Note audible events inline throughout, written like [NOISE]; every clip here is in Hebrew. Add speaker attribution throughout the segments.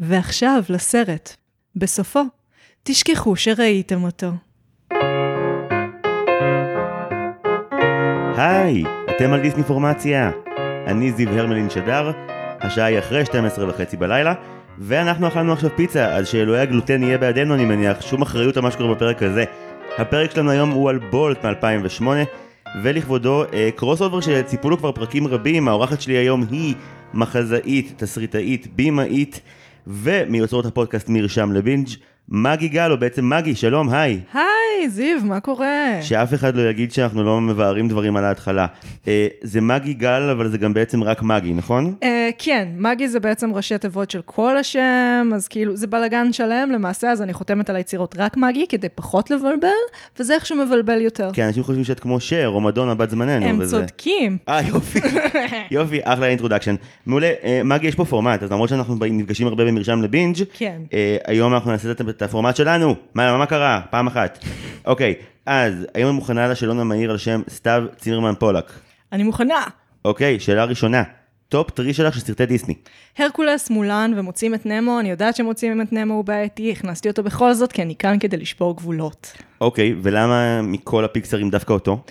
Speaker 1: ועכשיו לסרט. בסופו, תשכחו שראיתם אותו.
Speaker 2: היי, אתם על דיסניפורמציה. אני זיו הרמלין שדר, השעה היא אחרי 12 וחצי בלילה, ואנחנו אכלנו עכשיו פיצה, אז שאלוהי הגלוטן יהיה בידינו אני מניח, שום אחריות על מה שקורה בפרק הזה. הפרק שלנו היום הוא על בולט מ-2008, ולכבודו אה, קרוס אובר שציפו לו כבר פרקים רבים, האורחת שלי היום היא מחזאית, תסריטאית, בימאית, ומיוצרות הפודקאסט מרשם לבינג', מגי גל, או בעצם מגי, שלום, היי.
Speaker 1: היי, זיו, מה קורה?
Speaker 2: שאף אחד לא יגיד שאנחנו לא מבארים דברים על ההתחלה. אה, זה מגי גל, אבל זה גם בעצם רק מגי, נכון?
Speaker 1: אה, כן, מגי זה בעצם ראשי תיבות של כל השם, אז כאילו, זה בלאגן שלם למעשה, אז אני חותמת על היצירות רק מגי, כדי פחות לבלבל, וזה איכשהו מבלבל יותר.
Speaker 2: כן, אנשים חושבים שאת כמו שר, או מדונה בת זמננו.
Speaker 1: הם
Speaker 2: וזה.
Speaker 1: צודקים.
Speaker 2: אה, יופי, [LAUGHS] יופי, אחלה introduction. מעולה, אה, מגי, יש פה פורמט, אז למרות שאנחנו נפגשים הרבה במרשם לבינג',
Speaker 1: כן.
Speaker 2: היום אנחנו נעשה את- את הפורמט שלנו. מה, מה קרה? פעם אחת. אוקיי, אז, היום את מוכנה לשאלון המהיר על שם סתיו צימרמן פולק.
Speaker 1: אני מוכנה.
Speaker 2: אוקיי, שאלה ראשונה. top three שלך של סרטי דיסני.
Speaker 1: הרקולס מולן ומוצאים את נמו, אני יודעת שמוצאים את נמו הוא בעייתי, הכנסתי אותו בכל זאת, כי אני כאן כדי לשבור גבולות.
Speaker 2: אוקיי, ולמה מכל הפיקסרים דווקא אותו?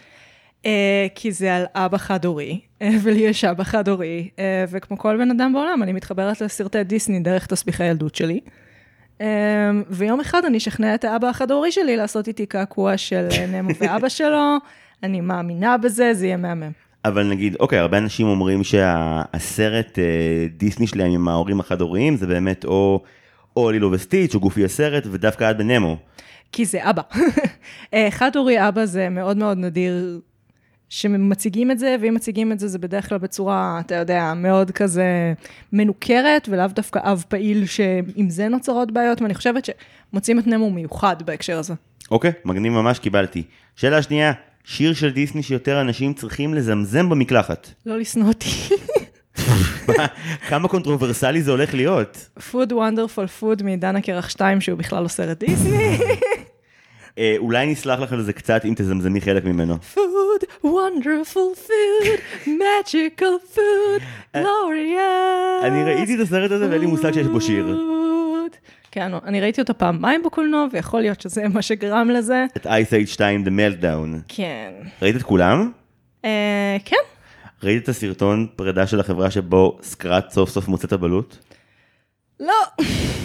Speaker 1: אה, כי זה על אבא חד-הורי, אה, ולי יש אבא חד-הורי, אה, וכמו כל בן אדם בעולם, אני מתחברת לסרטי דיסני דרך תסביכי הילדות שלי. אה, ויום אחד אני אשכנע את האבא החד-הורי שלי לעשות איתי קעקוע של אה, נמו [LAUGHS] ואבא שלו, אני מאמינה בזה, זה יהיה מהמם.
Speaker 2: אבל נגיד, אוקיי, הרבה אנשים אומרים שהסרט אה, דיסני שלהם עם ההורים החד-הוריים זה באמת או, או לילו וסטיץ' או גופי הסרט, ודווקא את בנמו.
Speaker 1: כי זה אבא. [LAUGHS] אה, חד-הורי אבא זה מאוד מאוד נדיר שמציגים את זה, ואם מציגים את זה, זה בדרך כלל בצורה, אתה יודע, מאוד כזה מנוכרת, ולאו דווקא אב פעיל שעם זה נוצרות בעיות, ואני חושבת שמוצאים את נמו מיוחד בהקשר הזה.
Speaker 2: אוקיי, מגניב ממש קיבלתי. שאלה שנייה, שיר של דיסני שיותר אנשים צריכים לזמזם במקלחת.
Speaker 1: לא לשנוא אותי. [LAUGHS]
Speaker 2: מה, כמה קונטרוברסלי זה הולך להיות?
Speaker 1: Food Wonderful Food מעידן הקרח 2, שהוא בכלל לא סרט דיסני. [LAUGHS]
Speaker 2: אה, אולי נסלח לך על זה קצת אם תזמזמי חלק ממנו.
Speaker 1: Food, wonderful food, magical food, glorious.
Speaker 2: אני ראיתי את הסרט הזה ואין לי מושג שיש בו שיר.
Speaker 1: כן, אני ראיתי אותו פעמיים בקולנוע, ויכול להיות שזה מה שגרם לזה.
Speaker 2: את Ice Age 2, The Meltdown.
Speaker 1: כן.
Speaker 2: ראית את כולם?
Speaker 1: אה, כן,
Speaker 2: ראית את הסרטון פרידה של החברה שבו סקראט סוף סוף מוצא את הבלוט?
Speaker 1: לא,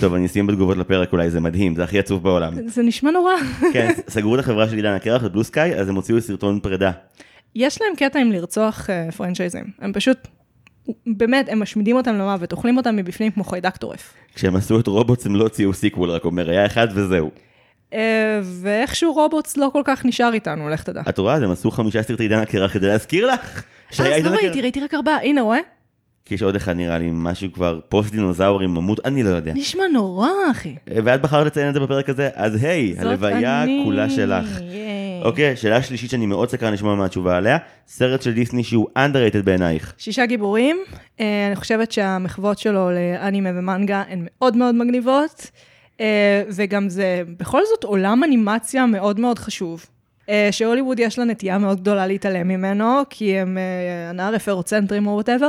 Speaker 2: טוב, אני אשים בתגובות לפרק, אולי זה מדהים, זה הכי עצוב בעולם.
Speaker 1: זה נשמע נורא.
Speaker 2: כן, סגרו את החברה של עידן הקרח, את Blue Sky, אז הם הוציאו סרטון פרידה.
Speaker 1: יש להם קטע עם לרצוח אה, פרנצ'ייזים. הם פשוט, באמת, הם משמידים אותם למוות, אוכלים אותם מבפנים כמו חיידק טורף.
Speaker 2: כשהם עשו את רובוטס הם לא הוציאו sequel, רק אומר, היה אחד וזהו.
Speaker 1: אה, ואיכשהו רובוטס לא כל כך נשאר איתנו, לך תדע.
Speaker 2: את רואה, הם עשו חמישה סרטי עידן הקרח כדי להזכיר לך
Speaker 1: אז לא. ראיתי, ראיתי רק ארבעה, הנה רואה?
Speaker 2: כי יש עוד אחד נראה לי, משהו כבר פוסט דינוזאורים ממות, אני לא יודע.
Speaker 1: נשמע נורא, אחי.
Speaker 2: ואת בחרת לציין את זה בפרק הזה, אז היי, הלוויה
Speaker 1: אני.
Speaker 2: כולה שלך.
Speaker 1: ייי.
Speaker 2: אוקיי, שאלה שלישית שאני מאוד סקרן לשמוע מהתשובה עליה, סרט של דיסני שהוא underrated בעינייך.
Speaker 1: שישה גיבורים, אה, אני חושבת שהמחוות שלו לאנימה ומנגה הן מאוד מאוד מגניבות, אה, וגם זה בכל זאת עולם אנימציה מאוד מאוד חשוב. אה, שהוליווד יש לה נטייה מאוד גדולה להתעלם ממנו, כי הם נורא אירופוצנטרים או whatever.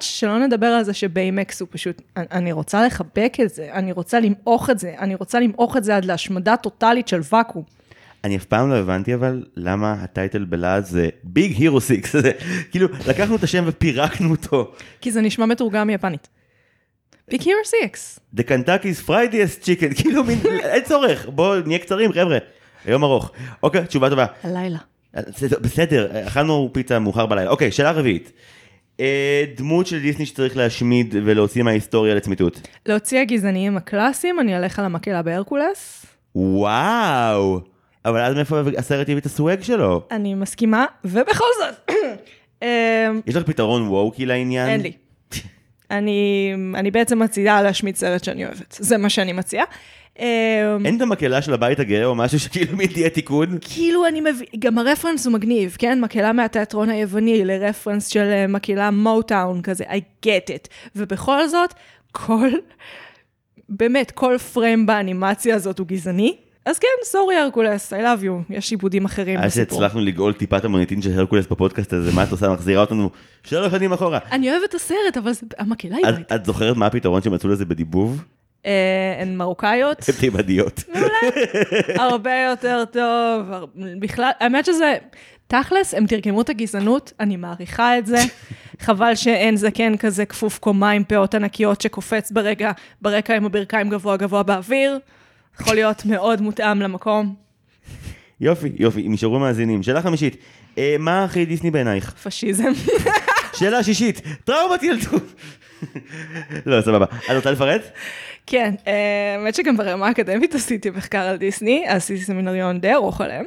Speaker 1: שלא נדבר על זה שביימקס הוא פשוט, אני- רוצה לחבק את זה, אני רוצה למעוך את זה, אני רוצה למעוך את זה עד להשמדה טוטאלית של ואקום.
Speaker 2: אני אף פעם לא הבנתי אבל למה ה title בלעז זה Big Hero Six, [LAUGHS] זה כאילו לקחנו את השם ופירקנו אותו.
Speaker 1: כי זה נשמע מתורגם מיפנית. Big Hero סיקס.
Speaker 2: The Kentucky's Fried Chicken, [LAUGHS] כאילו מין, אין צורך, בואו נהיה קצרים חבר'ה, היום ארוך. אוקיי, תשובה טובה.
Speaker 1: הלילה.
Speaker 2: בסדר, בסדר, אכלנו פיצה מאוחר בלילה. אוקיי, שאלה רביעית. אה, דמות של דיסני שצריך להשמיד ולהוציא מההיסטוריה לצמיתות.
Speaker 1: להוציא הגזעניים הקלאסיים, אני אלך על המקהלה בהרקולס.
Speaker 2: וואו, אבל אז מאיפה הסרט יביא את הסוואג שלו?
Speaker 1: אני מסכימה, ובכל זאת, [CLEARS THROAT] אמ,
Speaker 2: יש לך פתרון ווקי לעניין?
Speaker 1: אין לי. אני, אני בעצם מציעה להשמיד סרט שאני אוהבת, זה מה שאני מציעה. אמ,
Speaker 2: אין את המקהלה של הבית הגאה או משהו שכאילו מי תהיה תיקון?
Speaker 1: כאילו אני מבין, גם הרפרנס הוא מגניב, כן? מקהלה מהתיאטרון היווני לרפרנס של אה, מקהלה מוטאון כזה, I get it. ובכל זאת, כל, באמת, כל פריים באנימציה הזאת הוא גזעני. אז כן, סורי הרקולס, I love you, יש עיבודים אחרים בסיפור.
Speaker 2: שהצלחנו לגאול טיפת המוניטין של הרקולס בפודקאסט הזה, מה את עושה? מחזירה אותנו שלוש שנים אחורה.
Speaker 1: אני אוהבת את הסרט, אבל המקהלה היא
Speaker 2: את-
Speaker 1: בעייתית.
Speaker 2: את זוכרת מה הפתרון שמצאו לזה בדיבוב?
Speaker 1: אה, הן מרוקאיות.
Speaker 2: הן תימדיות.
Speaker 1: הרבה יותר טוב. בכלל, האמת שזה, תכלס, הם תרגמו את הגזענות, אני מעריכה את זה. חבל שאין זקן כזה כפוף קומה עם פאות ענקיות שקופץ ברגע, ברקע עם הברכיים גבוה גבוה באוויר. יכול להיות מאוד מותאם למקום.
Speaker 2: יופי, יופי, נשארו מאזינים. שאלה חמישית, אה, מה הכי דיסני בעינייך?
Speaker 1: פשיזם.
Speaker 2: שאלה שישית, טראומת ילדות. לא, סבבה. את רוצה לפרט?
Speaker 1: כן, אה, האמת שגם ברמה האקדמית עשיתי מחקר על דיסני, עשיתי סמינריון די ארוך עליהם,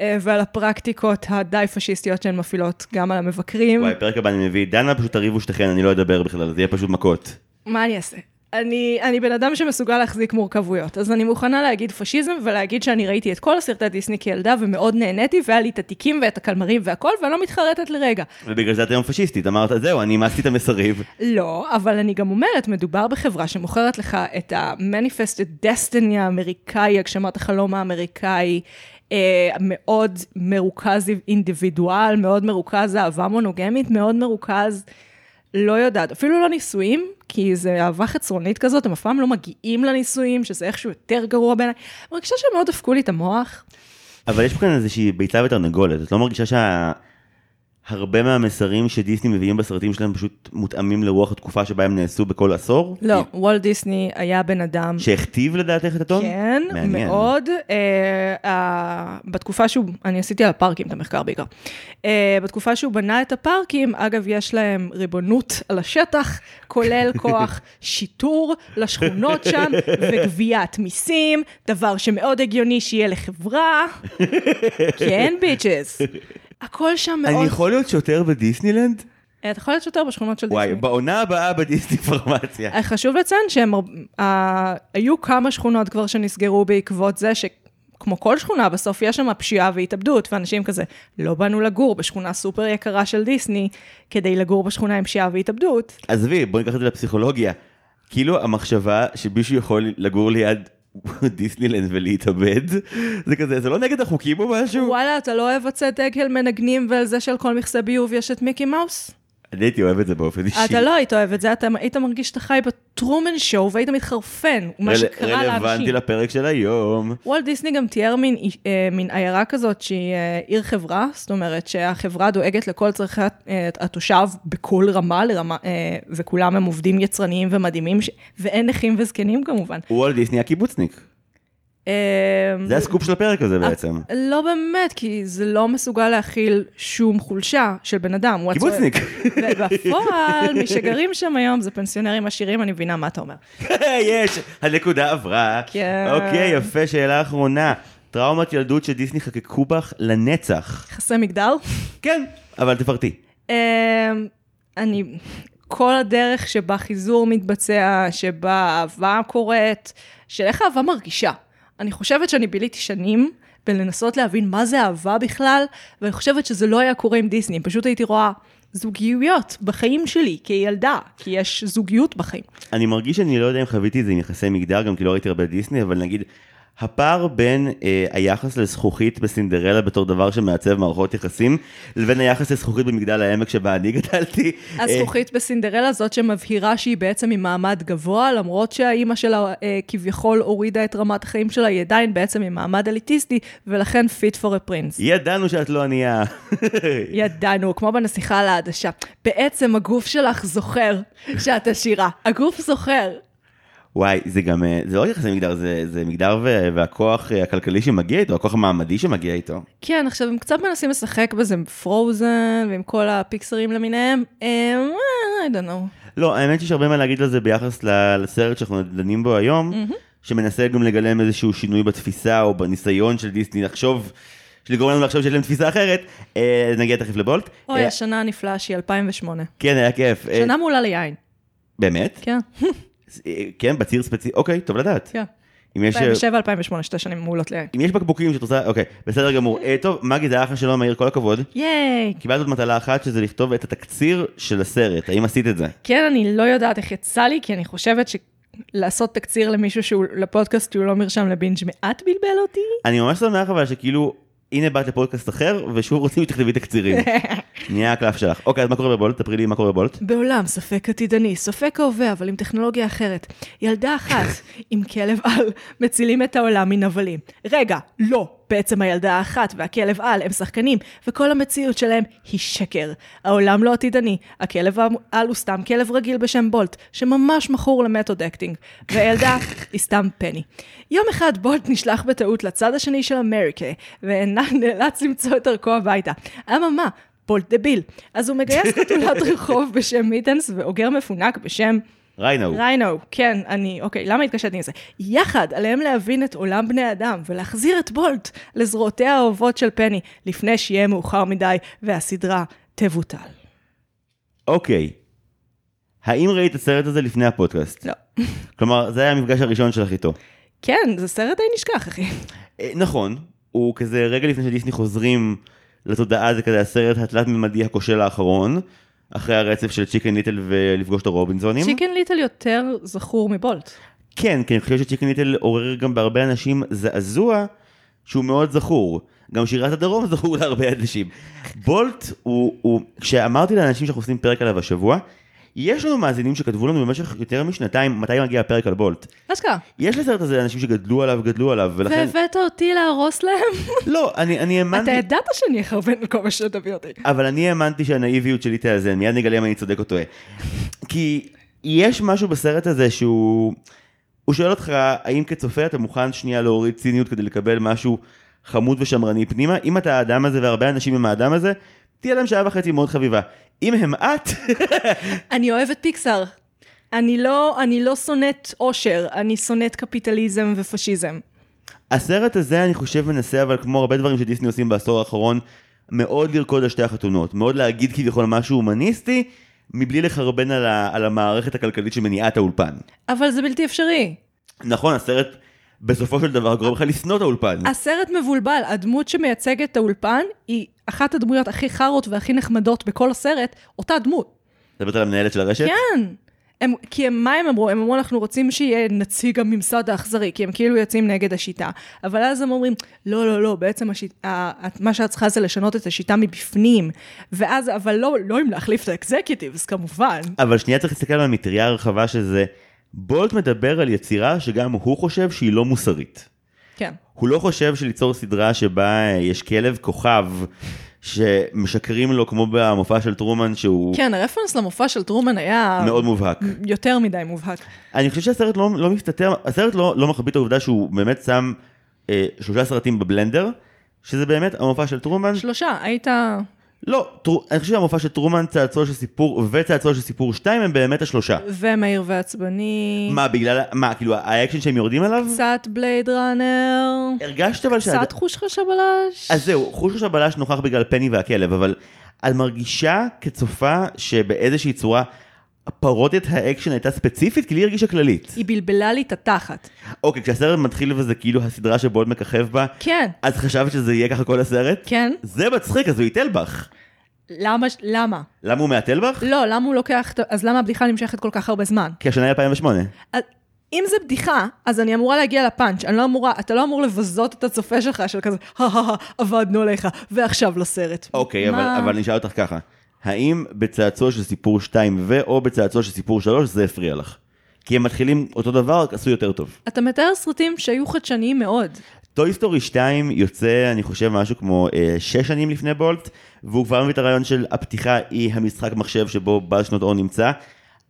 Speaker 1: אה, ועל הפרקטיקות הדי פשיסטיות שהן מפעילות גם על המבקרים.
Speaker 2: וואי, פרק הבא אני מביא, דנה פשוט תריבו שתיכן, אני לא אדבר בכלל, זה יהיה פשוט מכות.
Speaker 1: מה אני אעשה? אני, אני בן אדם שמסוגל להחזיק מורכבויות, אז אני מוכנה להגיד פשיזם ולהגיד שאני ראיתי את כל הסרטי דיסני כילדה ומאוד נהניתי, והיה לי את התיקים ואת הקלמרים והכל, ואני לא מתחרטת לרגע.
Speaker 2: ובגלל זה את היום פשיסטית, אמרת, זהו, אני אימצתי את המסרים.
Speaker 1: לא, אבל אני גם אומרת, מדובר בחברה שמוכרת לך את ה-manifested destiny האמריקאי, הגשמת החלום האמריקאי, אה, מאוד מרוכז אינדיבידואל, מאוד מרוכז אהבה מונוגמית, מאוד מרוכז, לא יודעת, אפילו לא נישואים, כי זה אהבה חצרונית כזאת, הם אף פעם לא מגיעים לנישואים, שזה איכשהו יותר גרוע בעיניי. מרגישה שהם מאוד דפקו לי את המוח.
Speaker 2: אבל יש פה כאן איזושהי ביצה ותרנגולת, את לא מרגישה שהרבה מהמסרים שדיסני מביאים בסרטים שלהם פשוט מותאמים לרוח התקופה שבה הם נעשו בכל עשור?
Speaker 1: לא, וולט דיסני היה בן אדם
Speaker 2: שהכתיב לדעתך את הטון?
Speaker 1: כן,
Speaker 2: מעניין.
Speaker 1: מאוד. אה, בתקופה שהוא, אני עשיתי על הפארקים את המחקר בעיקר. אה, בתקופה שהוא בנה את הפארקים, אגב, יש להם ריבונות על השטח, כולל [LAUGHS] כוח שיטור לשכונות שם, וגביית מיסים, דבר שמאוד הגיוני שיהיה לחברה. [LAUGHS] כן, ביצ'ס. הכל שם מאוד...
Speaker 2: אני יכול להיות שוטר בדיסנילנד?
Speaker 1: אתה יכול להיות שוטר בשכונות של
Speaker 2: וואי,
Speaker 1: דיסני.
Speaker 2: בעונה הבאה בדיסני פרמציה.
Speaker 1: אה, חשוב לציין שהם, היו כמה שכונות כבר שנסגרו בעקבות זה שכמו כל שכונה, בסוף יש שם פשיעה והתאבדות, ואנשים כזה לא באנו לגור בשכונה סופר יקרה של דיסני, כדי לגור בשכונה עם פשיעה והתאבדות.
Speaker 2: עזבי, בואי ניקח את זה לפסיכולוגיה. כאילו המחשבה שמישהו יכול לגור ליד [LAUGHS] דיסנילנד ולהתאבד, זה כזה, זה לא נגד החוקים או משהו?
Speaker 1: וואלה, אתה לא אוהב עצי דגל מנגנים ועל זה שעל כל מכסה ביוב יש את מיקי מאוס?
Speaker 2: אני הייתי אוהב את זה באופן אישי.
Speaker 1: אתה לא היית אוהב את זה, אתה היית מרגיש שאתה חי בטרומן שואו והיית מתחרפן, מה שקרה לאנשים.
Speaker 2: רלוונטי לפרק של היום.
Speaker 1: וולט דיסני גם תיאר מין, אה, מין עיירה כזאת שהיא אה, עיר חברה, זאת אומרת שהחברה דואגת לכל צרכי אה, התושב בכל רמה, לרמה, וכולם הם עובדים יצרניים ומדהימים. ואין נכים וזקנים כמובן.
Speaker 2: וולט דיסני הקיבוצניק.
Speaker 1: אה,
Speaker 2: זה הסקופ של הפרק הזה בעצם.
Speaker 1: לא באמת, כי זה לא מסוגל להכיל שום חולשה של בן אדם.
Speaker 2: קיבוצניק.
Speaker 1: ובפועל, מי [LAUGHS] שגרים שם היום זה פנסיונרים עשירים, אני מבינה מה אתה אומר. [LAUGHS]
Speaker 2: יש, הנקודה עברה.
Speaker 1: כן.
Speaker 2: אוקיי, יפה, שאלה אחרונה. טראומת ילדות שדיסני חקקו בך לנצח.
Speaker 1: יחסי מגדר? [LAUGHS]
Speaker 2: כן, אבל תפרטי.
Speaker 1: אמ, אני, כל הדרך שבה חיזור מתבצע, שבה אהבה קורית, של איך אהבה מרגישה. אני חושבת שאני ביליתי שנים בלנסות להבין מה זה אהבה בכלל, ואני חושבת שזה לא היה קורה עם דיסני, פשוט הייתי רואה זוגיות בחיים שלי כילדה, כי יש זוגיות בחיים.
Speaker 2: אני מרגיש שאני לא יודע אם חוויתי את זה עם יחסי מגדר, גם כי לא ראיתי הרבה דיסני, אבל נגיד, הפער בין אה, היחס לזכוכית בסינדרלה בתור דבר שמעצב מערכות יחסים, לבין היחס לזכוכית במגדל העמק שבה אני [LAUGHS] גדלתי. אה,
Speaker 1: הזכוכית בסינדרלה זאת שמבהירה שהיא בעצם ממעמד גבוה, למרות שהאימא שלה אה, כביכול הורידה את רמת החיים שלה, היא עדיין בעצם ממעמד אליטיסטי, ולכן fit for a prince.
Speaker 2: ידענו שאת לא ענייה. [LAUGHS]
Speaker 1: ידענו, כמו בנסיכה על העדשה. בעצם הגוף שלך זוכר שאת עשירה. הגוף זוכר.
Speaker 2: וואי, זה גם, אה, זה לא רק יחסי מגדר, זה, זה מגדר ו- והכוח אה, הכלכלי שמגיע איתו, הכוח המעמדי שמגיע איתו.
Speaker 1: כן, עכשיו הם קצת מנסים לשחק בזה עם פרוזן ועם כל הפיקסרים למיניהם. אה, I don't know.
Speaker 2: לא, האמת שיש הרבה מה להגיד על זה ביחס לסרט שאנחנו דנים בו היום, שמנסה גם לגלם איזשהו שינוי בתפיסה או בניסיון של דיסני לחשוב, לגרום לנו לחשוב שיש להם תפיסה אחרת, נגיע תכף לבולט.
Speaker 1: אוי, השנה הנפלאה שהיא 2008.
Speaker 2: כן, היה כיף.
Speaker 1: שנה מעולה ליין.
Speaker 2: באמת?
Speaker 1: כן, [LAUGHS]
Speaker 2: כן, בציר ספציפי, אוקיי, טוב לדעת.
Speaker 1: כן.
Speaker 2: אם יש... אה,
Speaker 1: 2007-2008, שתי שנים מעולות ליין.
Speaker 2: אם יש בקבוקים שאת רוצה, אוקיי, בסדר גמור. [LAUGHS] אה, טוב, מגי זה היה לך שלום מהיר, כל הכבוד.
Speaker 1: ייי.
Speaker 2: קיבלת עוד מטלה אחת, שזה לכתוב את התקציר של הסרט. האם עשית את זה?
Speaker 1: כן, אני לא יודעת איך יצא לי, כי אני חושבת שלעשות תקציר למישהו שהוא, לפודקאסט שהוא לא מרשם לבינג' מעט בלבל אותי.
Speaker 2: אני ממש שמח אבל שכאילו, הנה באת לפודקאסט אחר, ושוב רוצים שתכתבי תקצירים. [LAUGHS] נהיה הקלף שלך. אוקיי, אז מה קורה בבולט? תפרי לי מה קורה בבולט.
Speaker 1: בעולם ספק עתידני, ספק ההווה, אבל עם טכנולוגיה אחרת. ילדה אחת [LAUGHS] עם כלב על מצילים את העולם מנבלים. רגע, לא. בעצם הילדה האחת והכלב על הם שחקנים, וכל המציאות שלהם היא שקר. העולם לא עתידני, הכלב על הוא סתם כלב רגיל בשם בולט, שממש מכור ל method acting, והילדה היא סתם פני. יום אחד בולט נשלח בטעות לצד השני של אמריקה, ונאלץ למצוא את דרכו הביתה. אממה, בולט דביל. אז הוא מגייס חתולת רחוב בשם מיטנס ואוגר מפונק בשם...
Speaker 2: ריינו.
Speaker 1: ריינו, כן, אני, אוקיי, למה התקשרתי עם זה? יחד עליהם להבין את עולם בני אדם ולהחזיר את בולט לזרועותיה האהובות של פני, לפני שיהיה מאוחר מדי והסדרה תבוטל.
Speaker 2: אוקיי. האם ראית את הסרט הזה לפני הפודקאסט?
Speaker 1: לא. [LAUGHS]
Speaker 2: כלומר, זה היה המפגש הראשון שלך איתו.
Speaker 1: כן, זה סרט די נשכח, אחי.
Speaker 2: אה, נכון, הוא כזה רגע לפני שדיסני חוזרים לתודעה, זה כזה הסרט התלת-ממדי הכושל האחרון, אחרי הרצף של צ'יקן ליטל ולפגוש את הרובינזונים.
Speaker 1: צ'יקן ליטל יותר זכור מבולט.
Speaker 2: כן, כי אני חושב שצ'יקן ליטל עורר גם בהרבה אנשים זעזוע שהוא מאוד זכור. גם שירת הדרום זכור להרבה אנשים. בולט הוא, הוא, כשאמרתי לאנשים שאנחנו עושים פרק עליו השבוע, יש לנו מאזינים שכתבו לנו במשך יותר משנתיים מתי מגיע הפרק על בולט.
Speaker 1: אשכרה.
Speaker 2: יש לסרט הזה אנשים שגדלו עליו, גדלו עליו, ולכן...
Speaker 1: והבאת אותי להרוס להם? [LAUGHS]
Speaker 2: לא, אני, אני האמנתי...
Speaker 1: אתה ידעת שאני אחרבן כל מה שתביא אותי.
Speaker 2: אבל אני האמנתי שהנאיביות שלי תאזן, מיד נגלה אם אני צודק או טועה. כי יש משהו בסרט הזה שהוא... הוא שואל אותך, האם כצופה אתה מוכן שנייה להוריד ציניות כדי לקבל משהו חמוד ושמרני פנימה? אם אתה האדם הזה והרבה אנשים עם האדם הזה, תהיה להם שעה וחצי מאוד חביבה. אם הם את... [LAUGHS]
Speaker 1: אני אוהבת פיקסאר. אני לא, אני לא שונאת עושר, אני שונאת קפיטליזם ופשיזם.
Speaker 2: הסרט הזה, אני חושב, מנסה, אבל כמו הרבה דברים שדיסני עושים בעשור האחרון, מאוד לרקוד על שתי החתונות. מאוד להגיד כביכול משהו הומניסטי, מבלי לחרבן על, ה, על המערכת הכלכלית של מניעת האולפן.
Speaker 1: אבל זה בלתי אפשרי.
Speaker 2: נכון, הסרט בסופו של דבר גורם לך לשנוא את האולפן.
Speaker 1: הסרט מבולבל, הדמות שמייצגת את האולפן היא אחת הדמויות הכי חארות והכי נחמדות בכל הסרט, אותה דמות.
Speaker 2: מדברת על המנהלת של הרשת?
Speaker 1: כן. הם, כי הם, מה הם אמרו? הם אמרו, אנחנו רוצים שיהיה נציג הממסד האכזרי, כי הם כאילו יוצאים נגד השיטה. אבל אז הם אומרים, לא, לא, לא, בעצם השיט, מה שאת צריכה זה לשנות את השיטה מבפנים. ואז, אבל לא, לא אם להחליף את האקזקיוטיבס, כמובן.
Speaker 2: אבל שנייה צריך להסתכל על המטריה הרחבה שזה, בולט מדבר על יצירה שגם הוא חושב שהיא לא מוסרית.
Speaker 1: כן.
Speaker 2: הוא לא חושב שליצור סדרה שבה יש כלב כוכב שמשקרים לו כמו במופע של טרומן שהוא...
Speaker 1: כן, הרפרנס למופע של טרומן היה...
Speaker 2: מאוד מובהק.
Speaker 1: יותר מדי מובהק.
Speaker 2: אני חושב שהסרט לא, לא מסתתר, הסרט לא, לא מחביא את העובדה שהוא באמת שם אה, שלושה סרטים בבלנדר, שזה באמת המופע של טרומן.
Speaker 1: שלושה, היית...
Speaker 2: לא, טר... אני חושב שהמופע של טרומן, צעצוע של סיפור וצעצוע של סיפור 2 הם באמת השלושה.
Speaker 1: ומהיר ועצבני.
Speaker 2: מה, בגלל, מה, כאילו האקשן שהם יורדים עליו?
Speaker 1: קצת בלייד ראנר.
Speaker 2: הרגשת אבל
Speaker 1: קצת שעד... חושחש הבלש.
Speaker 2: אז זהו, חושחש הבלש נוכח בגלל פני והכלב, אבל את מרגישה כצופה שבאיזושהי צורה... פרודיית האקשן הייתה ספציפית? כי לי הרגישה כללית.
Speaker 1: היא בלבלה לי את התחת.
Speaker 2: אוקיי, כשהסרט מתחיל וזה כאילו הסדרה שבולד מככב בה,
Speaker 1: כן.
Speaker 2: אז חשבת שזה יהיה ככה כל הסרט?
Speaker 1: כן.
Speaker 2: זה מצחיק, אז הוא היתל בך.
Speaker 1: למה? למה?
Speaker 2: למה הוא מהתל בך?
Speaker 1: לא, למה הוא לוקח... אז למה הבדיחה נמשכת כל כך הרבה זמן?
Speaker 2: כי השנה היא 2008.
Speaker 1: אם זה בדיחה, אז אני אמורה להגיע לפאנץ', אני לא אמורה, אתה לא אמור לבזות את הצופה שלך, של כזה, עבדנו עליך, ועכשיו לסרט.
Speaker 2: אוקיי, אבל, אבל אני אשאל אותך ככה. האם בצעצוע של סיפור 2 ו/או בצעצוע של סיפור 3 זה הפריע לך? כי הם מתחילים אותו דבר, רק עשו יותר טוב.
Speaker 1: אתה מתאר סרטים שהיו חדשניים מאוד.
Speaker 2: Toy Story 2 יוצא, אני חושב, משהו כמו אה, 6 שנים לפני בולט, והוא כבר מביא את הרעיון של הפתיחה היא המשחק מחשב שבו באז שנות אור נמצא.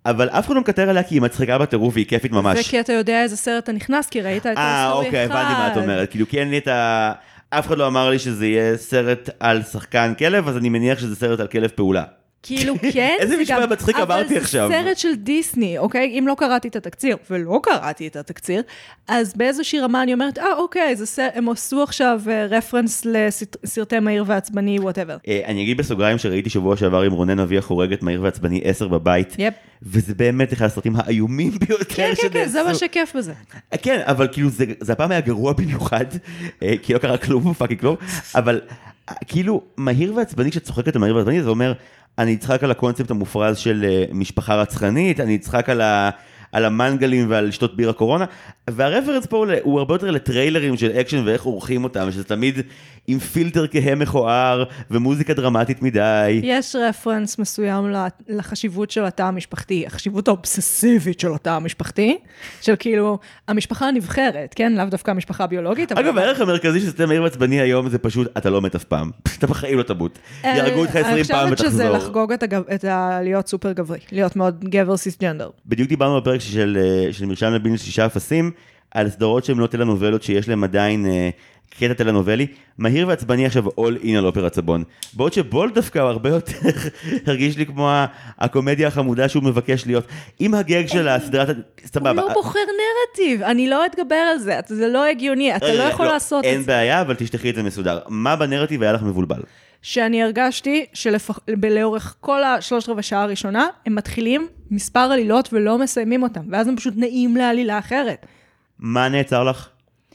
Speaker 2: אבל אף אחד לא מקטר עליה כי היא מצחיקה בטירוף והיא כיפית ממש.
Speaker 1: זה כי אתה יודע איזה סרט אתה נכנס, כי ראית את
Speaker 2: אה,
Speaker 1: Toy Story
Speaker 2: אוקיי,
Speaker 1: אחד.
Speaker 2: הבנתי מה את אומרת. כאילו, כי אין לי את ה... אף אחד לא אמר לי שזה יהיה סרט על שחקן כלב, אז אני מניח שזה סרט על כלב פעולה.
Speaker 1: כאילו, [LAUGHS] כן,
Speaker 2: איזה
Speaker 1: זה
Speaker 2: משפט מצחיק אמרתי עכשיו.
Speaker 1: אבל זה סרט של דיסני, אוקיי? אם לא קראתי את התקציר, ולא קראתי את התקציר, אז באיזושהי רמה אני אומרת, אה, אוקיי, זה סרט, הם עשו עכשיו רפרנס לסרטי מהיר ועצבני, whatever.
Speaker 2: אה, אני אגיד בסוגריים שראיתי שבוע שעבר עם רונן אבי החורג את מהיר ועצבני 10 בבית. וזה באמת אחד הסרטים האיומים [LAUGHS] ביותר
Speaker 1: כן, כן, כן, זה מה שכיף בזה.
Speaker 2: כן, אבל כאילו זה, זה הפעם היה גרוע במיוחד, אה, כי לא קרה כלום, fucking כלום, אבל אה, כאילו מהיר ועצבני, כשצוחקת על מהיר ועצבני, זה אומר, אני אצחק על הקונספט המופרז של אה, משפחה רצחנית, אני אצחק על, ה, על המנגלים ועל לשתות בירה קורונה, והרפרנס פה הוא- הרבה יותר לטריילרים של אקשן ואיך עורכים אותם, שזה תמיד עם פילטר כהה מכוער ומוזיקה דרמטית מדי.
Speaker 1: יש רפרנס מסוים לחשיבות של התא המשפחתי, החשיבות האובססיבית של התא המשפחתי, של כאילו, המשפחה הנבחרת, כן? לאו דווקא המשפחה הביולוגית, אבל...
Speaker 2: אגב, הערך המרכזי של סטם מהיר ועצבני היום זה פשוט, אתה לא מת אף פעם. [LAUGHS] אתה בחיים לא תמות. יהרגו אותך 20 פעם
Speaker 1: אני חושבת שזה
Speaker 2: ותחזור.
Speaker 1: לחגוג את, הגב, את ה... להיות סופר גברי, להיות מאוד גבר סיסג'נדר.
Speaker 2: בדיוק דיברנו בפרק של, אה, של מרשם לבין שישה אפסים, על סדרות שהן לא טלנובלות שיש להן עדיין אה, קטע טלנובלי. מהיר ועצבני עכשיו all in על אופרת סבון. בעוד שבולט דווקא הרבה יותר [LAUGHS] הרגיש לי כמו הקומדיה החמודה שהוא מבקש להיות. עם הגג של הסדרת, ה-
Speaker 1: הוא
Speaker 2: סבבה.
Speaker 1: לא בוחר נרטיב, אני לא אתגבר על זה, זה לא הגיוני, אתה לא
Speaker 2: רגע,
Speaker 1: יכול לעשות
Speaker 2: אין
Speaker 1: את זה.
Speaker 2: בעיה, אבל תשלחי את זה מסודר. מה בנרטיב היה לך מבולבל?
Speaker 1: שאני הרגשתי שלאורך כל השלושת רבעי שעה הראשונה, הם מתחילים מספר עלילות ולא מסיימים אותם, ואז הם פשוט נעים לעלילה אחרת.
Speaker 2: מה נעצר לך?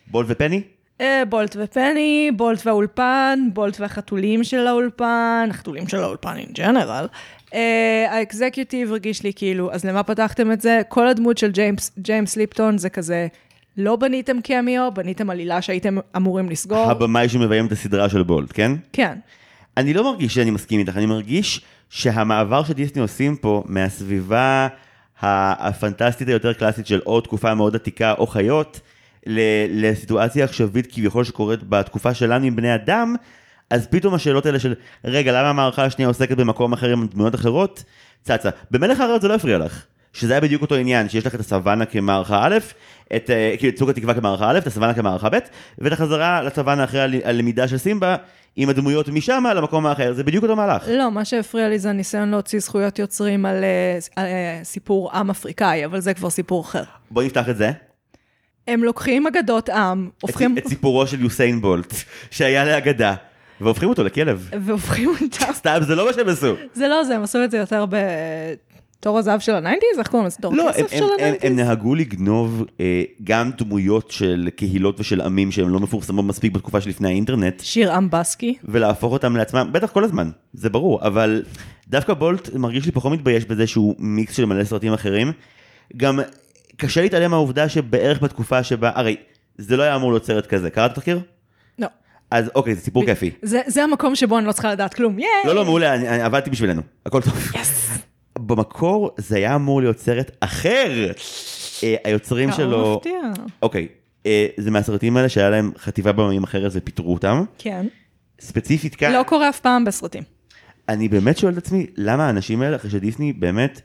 Speaker 2: בולט ופני?
Speaker 1: אה, בולט ופני, בולט והאולפן, בולט והחתולים של האולפן, החתולים של האולפן in general. אה, האקזקיוטיב הרגיש לי כאילו, אז למה פתחתם את זה? כל הדמות של ג'יימס, ג'יימס ליפטון זה כזה, לא בניתם קמיו, בניתם עלילה שהייתם אמורים לסגור.
Speaker 2: הבמאי שמביים את הסדרה של בולט, כן?
Speaker 1: כן.
Speaker 2: אני לא מרגיש שאני מסכים איתך, אני מרגיש שהמעבר שדיסני עושים פה מהסביבה הפנטסטית היותר קלאסית של או תקופה מאוד עתיקה או חיות, לסיטואציה עכשווית כביכול שקורית בתקופה שלנו עם בני אדם, אז פתאום השאלות האלה של, רגע, למה המערכה השנייה עוסקת במקום אחר עם דמויות אחרות? צצה. במלך הארץ זה לא הפריע לך. שזה היה בדיוק אותו עניין, שיש לך את הסוואנה כמערכה א', את, אה, כאילו, את צוק התקווה כמערכה א', את הסוואנה כמערכה ב', ואת החזרה לסוואנה אחרי הל- הלמידה של סימבה, עם הדמויות משם למקום האחר, זה בדיוק אותו מהלך.
Speaker 1: לא, מה שהפריע לי זה הניסיון להוציא זכויות יוצרים על, אה, על אה, סיפור עם אפריקאי, אבל זה כבר סיפור אחר.
Speaker 2: בוא נפתח את זה.
Speaker 1: הם לוקחים אגדות עם,
Speaker 2: את,
Speaker 1: הופכים...
Speaker 2: את סיפורו של יוסיין בולט, שהיה לאגדה, והופכים אותו לכלב.
Speaker 1: והופכים אותם.
Speaker 2: סתם, זה לא מה שהם עשו.
Speaker 1: זה לא זה, הם עשו את זה יותר בתור הזהב של ה nineties? איך קוראים לזה? תור
Speaker 2: לא, הם,
Speaker 1: כסף
Speaker 2: הם,
Speaker 1: של
Speaker 2: הם,
Speaker 1: ה nineties?
Speaker 2: הם נהגו לגנוב אה, גם דמויות של קהילות ושל עמים שהן לא מפורסמות מספיק בתקופה שלפני האינטרנט,
Speaker 1: שיר עם בסקי.
Speaker 2: ולהפוך אותם לעצמם, בטח כל הזמן, זה ברור, אבל דווקא בולט מרגיש לי פחות מתבייש בזה שהוא מיקס של מלא סרטים אחרים. גם קשה להתעלם מהעובדה שבערך בתקופה שבה, הרי זה לא היה אמור להיות סרט כזה, קראת את התחקיר?
Speaker 1: לא.
Speaker 2: אז אוקיי, זה סיפור כיפי.
Speaker 1: זה, זה המקום שבו אני לא צריכה לדעת כלום. ייי!
Speaker 2: לא, לא, מעולה, אני, אני עבדתי בשבילנו, הכל טוב.
Speaker 1: יס!
Speaker 2: במקור זה היה אמור להיות סרט אחר. אה, היוצרים שלו,
Speaker 1: מפתיע.
Speaker 2: אוקיי, אה, זה מהסרטים האלה שהיה להם חטיבה במאים אחרת ופיטרו אותם.
Speaker 1: כן.
Speaker 2: ספציפית כאן,
Speaker 1: לא קורה אף פעם בסרטים.
Speaker 2: אני באמת שואל את עצמי, למה האנשים האלה, אחרי שדיסני באמת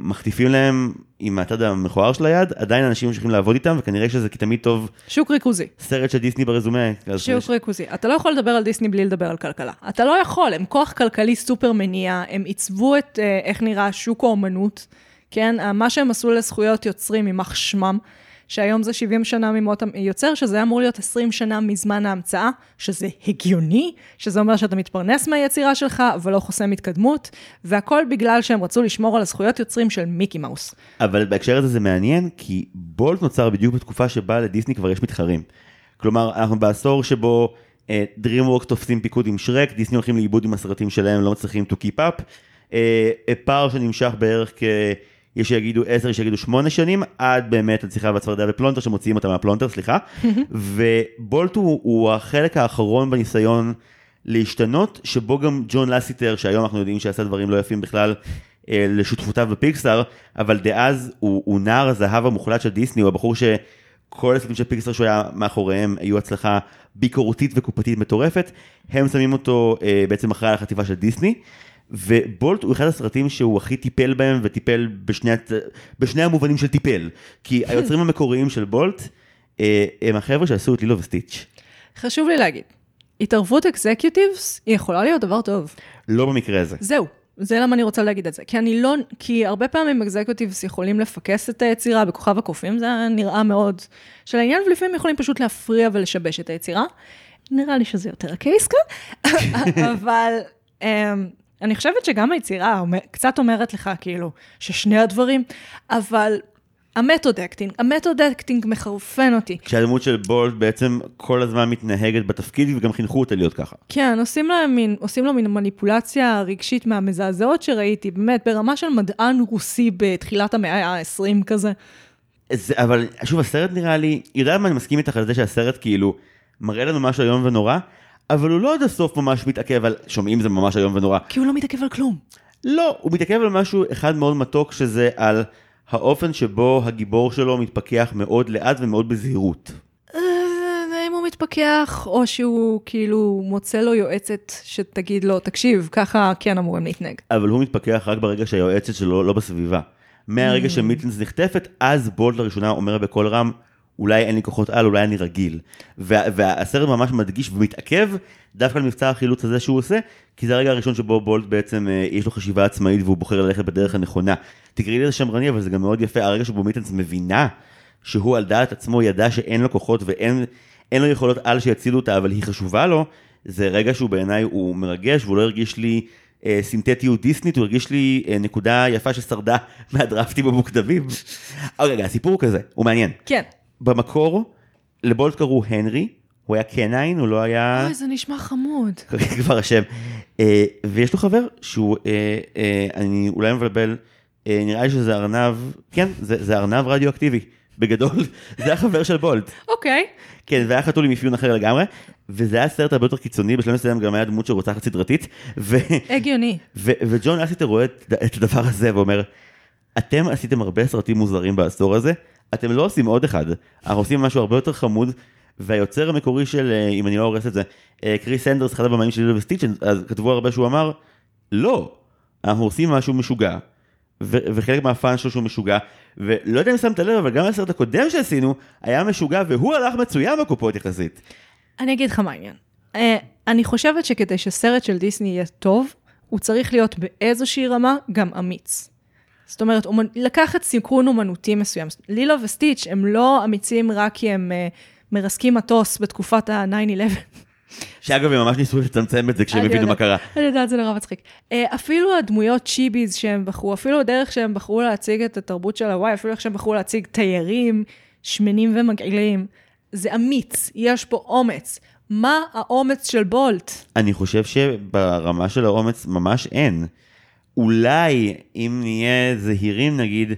Speaker 2: מחטיפים להם עם הצד המכוער של היד, עדיין אנשים ממשיכים לעבוד איתם, וכנראה שזה כי תמיד טוב
Speaker 1: שוק ריכוזי.
Speaker 2: סרט של דיסני ברזומה.
Speaker 1: שוק ריכוזי. אתה לא יכול לדבר על דיסני בלי לדבר על כלכלה. אתה לא יכול, הם כוח כלכלי סופר מניע, הם עיצבו את אה, איך נראה שוק האומנות, כן? אה, מה שהם עשו לזכויות יוצרים, יימח שמם, שהיום זה 70 שנה ממות היוצר, שזה אמור להיות 20 שנה מזמן ההמצאה, שזה הגיוני, שזה אומר שאתה מתפרנס מהיצירה שלך, אבל לא חוסם התקדמות, והכל בגלל שהם רצו לשמור על הזכויות יוצרים של מיקי מאוס.
Speaker 2: אבל בהקשר הזה זה מעניין, כי בולט נוצר בדיוק בתקופה שבה לדיסני כבר יש מתחרים. כלומר, אנחנו בעשור שבו אה, DreamWorks תופסים פיקוד עם שרק, דיסני הולכים לאיבוד עם הסרטים שלהם, לא מצליחים to keep up. אה, אה, פער שנמשך בערך כ... יש שיגידו 10, יש שיגידו 8 שנים, עד באמת הנסיכה והצפרדע ופלונטר, שמוציאים אותה מהפלונטר, סליחה. [LAUGHS] ובולט הוא, הוא החלק האחרון בניסיון להשתנות, שבו גם ג'ון לסיטר, שהיום אנחנו יודעים שעשה דברים לא יפים בכלל, אה, לשותפותיו בפיקסאר, אבל דאז הוא, הוא נער הזהב המוחלט של דיסני, הוא הבחור שכל הסרטים של פיקסאר שהוא היה מאחוריהם היו הצלחה ביקורתית וקופתית מטורפת, הם שמים אותו אה, בעצם אחראי על החטיבה של דיסני. ובולט הוא אחד הסרטים שהוא הכי טיפל בהם וטיפל בשני, הצ- בשני המובנים של טיפל. כי [LAUGHS] היוצרים המקוריים של בולט אה, הם החבר'ה שעשו את לילו וסטיץ'.
Speaker 1: חשוב לי להגיד, התערבות executives היא יכולה להיות דבר טוב.
Speaker 2: לא במקרה הזה.
Speaker 1: זהו, זה למה אני רוצה להגיד את זה. כי אני לא, כי הרבה פעמים executives יכולים לפקס את היצירה בכוכב הקופים, זה נראה מאוד של העניין, ולפעמים יכולים פשוט להפריע ולשבש את היצירה. נראה לי שזה יותר ה case כאן, [LAUGHS] אבל um, אני חושבת שגם היצירה אומר- קצת אומרת לך כאילו ששני הדברים, אבל ה method acting, ה method acting מחרפן אותי.
Speaker 2: כשהדמות של בולט בעצם כל הזמן מתנהגת בתפקיד וגם חינכו אותה להיות ככה.
Speaker 1: כן, עושים, להם מין, עושים לו מין מניפולציה רגשית מהמזעזעות שראיתי, באמת, ברמה של מדען רוסי בתחילת המאה ה-20 כזה.
Speaker 2: זה, אבל שוב, הסרט נראה לי, יודע מה אני מסכים איתך על זה שהסרט כאילו מראה לנו משהו איום ונורא, אבל הוא לא עד הסוף ממש מתעכב על, שומעים זה ממש איום ונורא.
Speaker 1: כי הוא לא מתעכב על כלום.
Speaker 2: לא, הוא מתעכב על משהו אחד מאוד מתוק, שזה על האופן שבו הגיבור שלו מתפכח מאוד לאט ומאוד בזהירות.
Speaker 1: אה, אם הוא מתפכח, או שהוא כאילו מוצא לו יועצת שתגיד לו, תקשיב, ככה כן אמורים להתנהג.
Speaker 2: אבל הוא מתפכח רק ברגע שהיועצת שלו לא בסביבה. מהרגע שמיטלס נחטפת, אז בולט לראשונה אומר בקול רם, אולי אין לי כוחות על, אולי אני רגיל. וה, והסרט ממש מדגיש ומתעכב דווקא על מבצע החילוץ הזה שהוא עושה, כי זה הרגע הראשון שבו בולט בעצם, אה, יש לו חשיבה עצמאית והוא בוחר ללכת בדרך הנכונה. תקראי לזה שמרני, אבל זה גם מאוד יפה, הרגע שבו מיטלס מבינה שהוא על דעת עצמו ידע שאין לו כוחות ואין לו יכולות על שיצילו אותה, אבל היא חשובה לו, זה רגע שהוא בעיניי הוא מרגש והוא לא הרגיש לי אה, סינתטיות דיסנית, הוא הרגיש לי אה, נקודה יפה ששרדה [LAUGHS] מהדרפטים המוקדמים. אבל רגע, הסיפור הוא כזה, הוא מעניין.
Speaker 1: כן.
Speaker 2: במקור, לבולט קראו הנרי, הוא היה קניין, הוא לא היה...
Speaker 1: אוי, זה נשמע חמוד. [LAUGHS]
Speaker 2: כבר השם. אה, ויש לו חבר שהוא, אה, אה, אני אולי מבלבל, אה, נראה לי שזה ארנב, כן, זה, זה ארנב רדיואקטיבי. בגדול, [LAUGHS] זה החבר של בולט.
Speaker 1: אוקיי.
Speaker 2: כן, והיה חתול עם אפיון אחר לגמרי, וזה היה סרט הרבה יותר קיצוני, בשלב מסוים גם היה דמות שרוצחת סדרתית, ו...
Speaker 1: הגיוני.
Speaker 2: ו- וג'ון אסיטר רואה את, את הדבר הזה ואומר, אתם עשיתם הרבה סרטים מוזרים בעשור הזה, אתם לא עושים עוד אחד, אנחנו עושים משהו הרבה יותר חמוד, והיוצר המקורי של, אה, אם אני לא הורס את זה, אה, קריס סנדרס, אחד הבמאים של לילה אז כתבו הרבה שהוא אמר, לא, אנחנו עושים משהו משוגע, ו- וחלק מהפאן שלו שהוא משוגע, ולא יודע אם שמת לב, אבל גם הסרט הקודם שעשינו, היה משוגע, והוא הלך מצוין בקופות יחסית.
Speaker 1: אני אגיד לך מה העניין. אה, אני חושבת שכדי שסרט של דיסני יהיה טוב, הוא צריך להיות באיזושהי רמה גם אמיץ. זאת אומרת, אומנ... לקחת סינכרון אומנותי מסוים. לילו וסטיץ' הם לא אמיצים רק כי הם uh, מרסקים מטוס בתקופת ה-9-11.
Speaker 2: שאגב, הם ממש ניסו לצמצם את זה כשהם הבינו מה קרה.
Speaker 1: אני יודעת, זה נורא מצחיק. Uh, אפילו הדמויות צ'יביז שהם בחרו, אפילו הדרך שהם בחרו להציג את התרבות של הוואי, אפילו איך שהם בחרו להציג תיירים, שמנים ומגעילים, זה אמיץ, יש פה אומץ. מה האומץ של בולט?
Speaker 2: אני חושב שברמה של האומץ ממש אין. אולי, אם נהיה זהירים נגיד,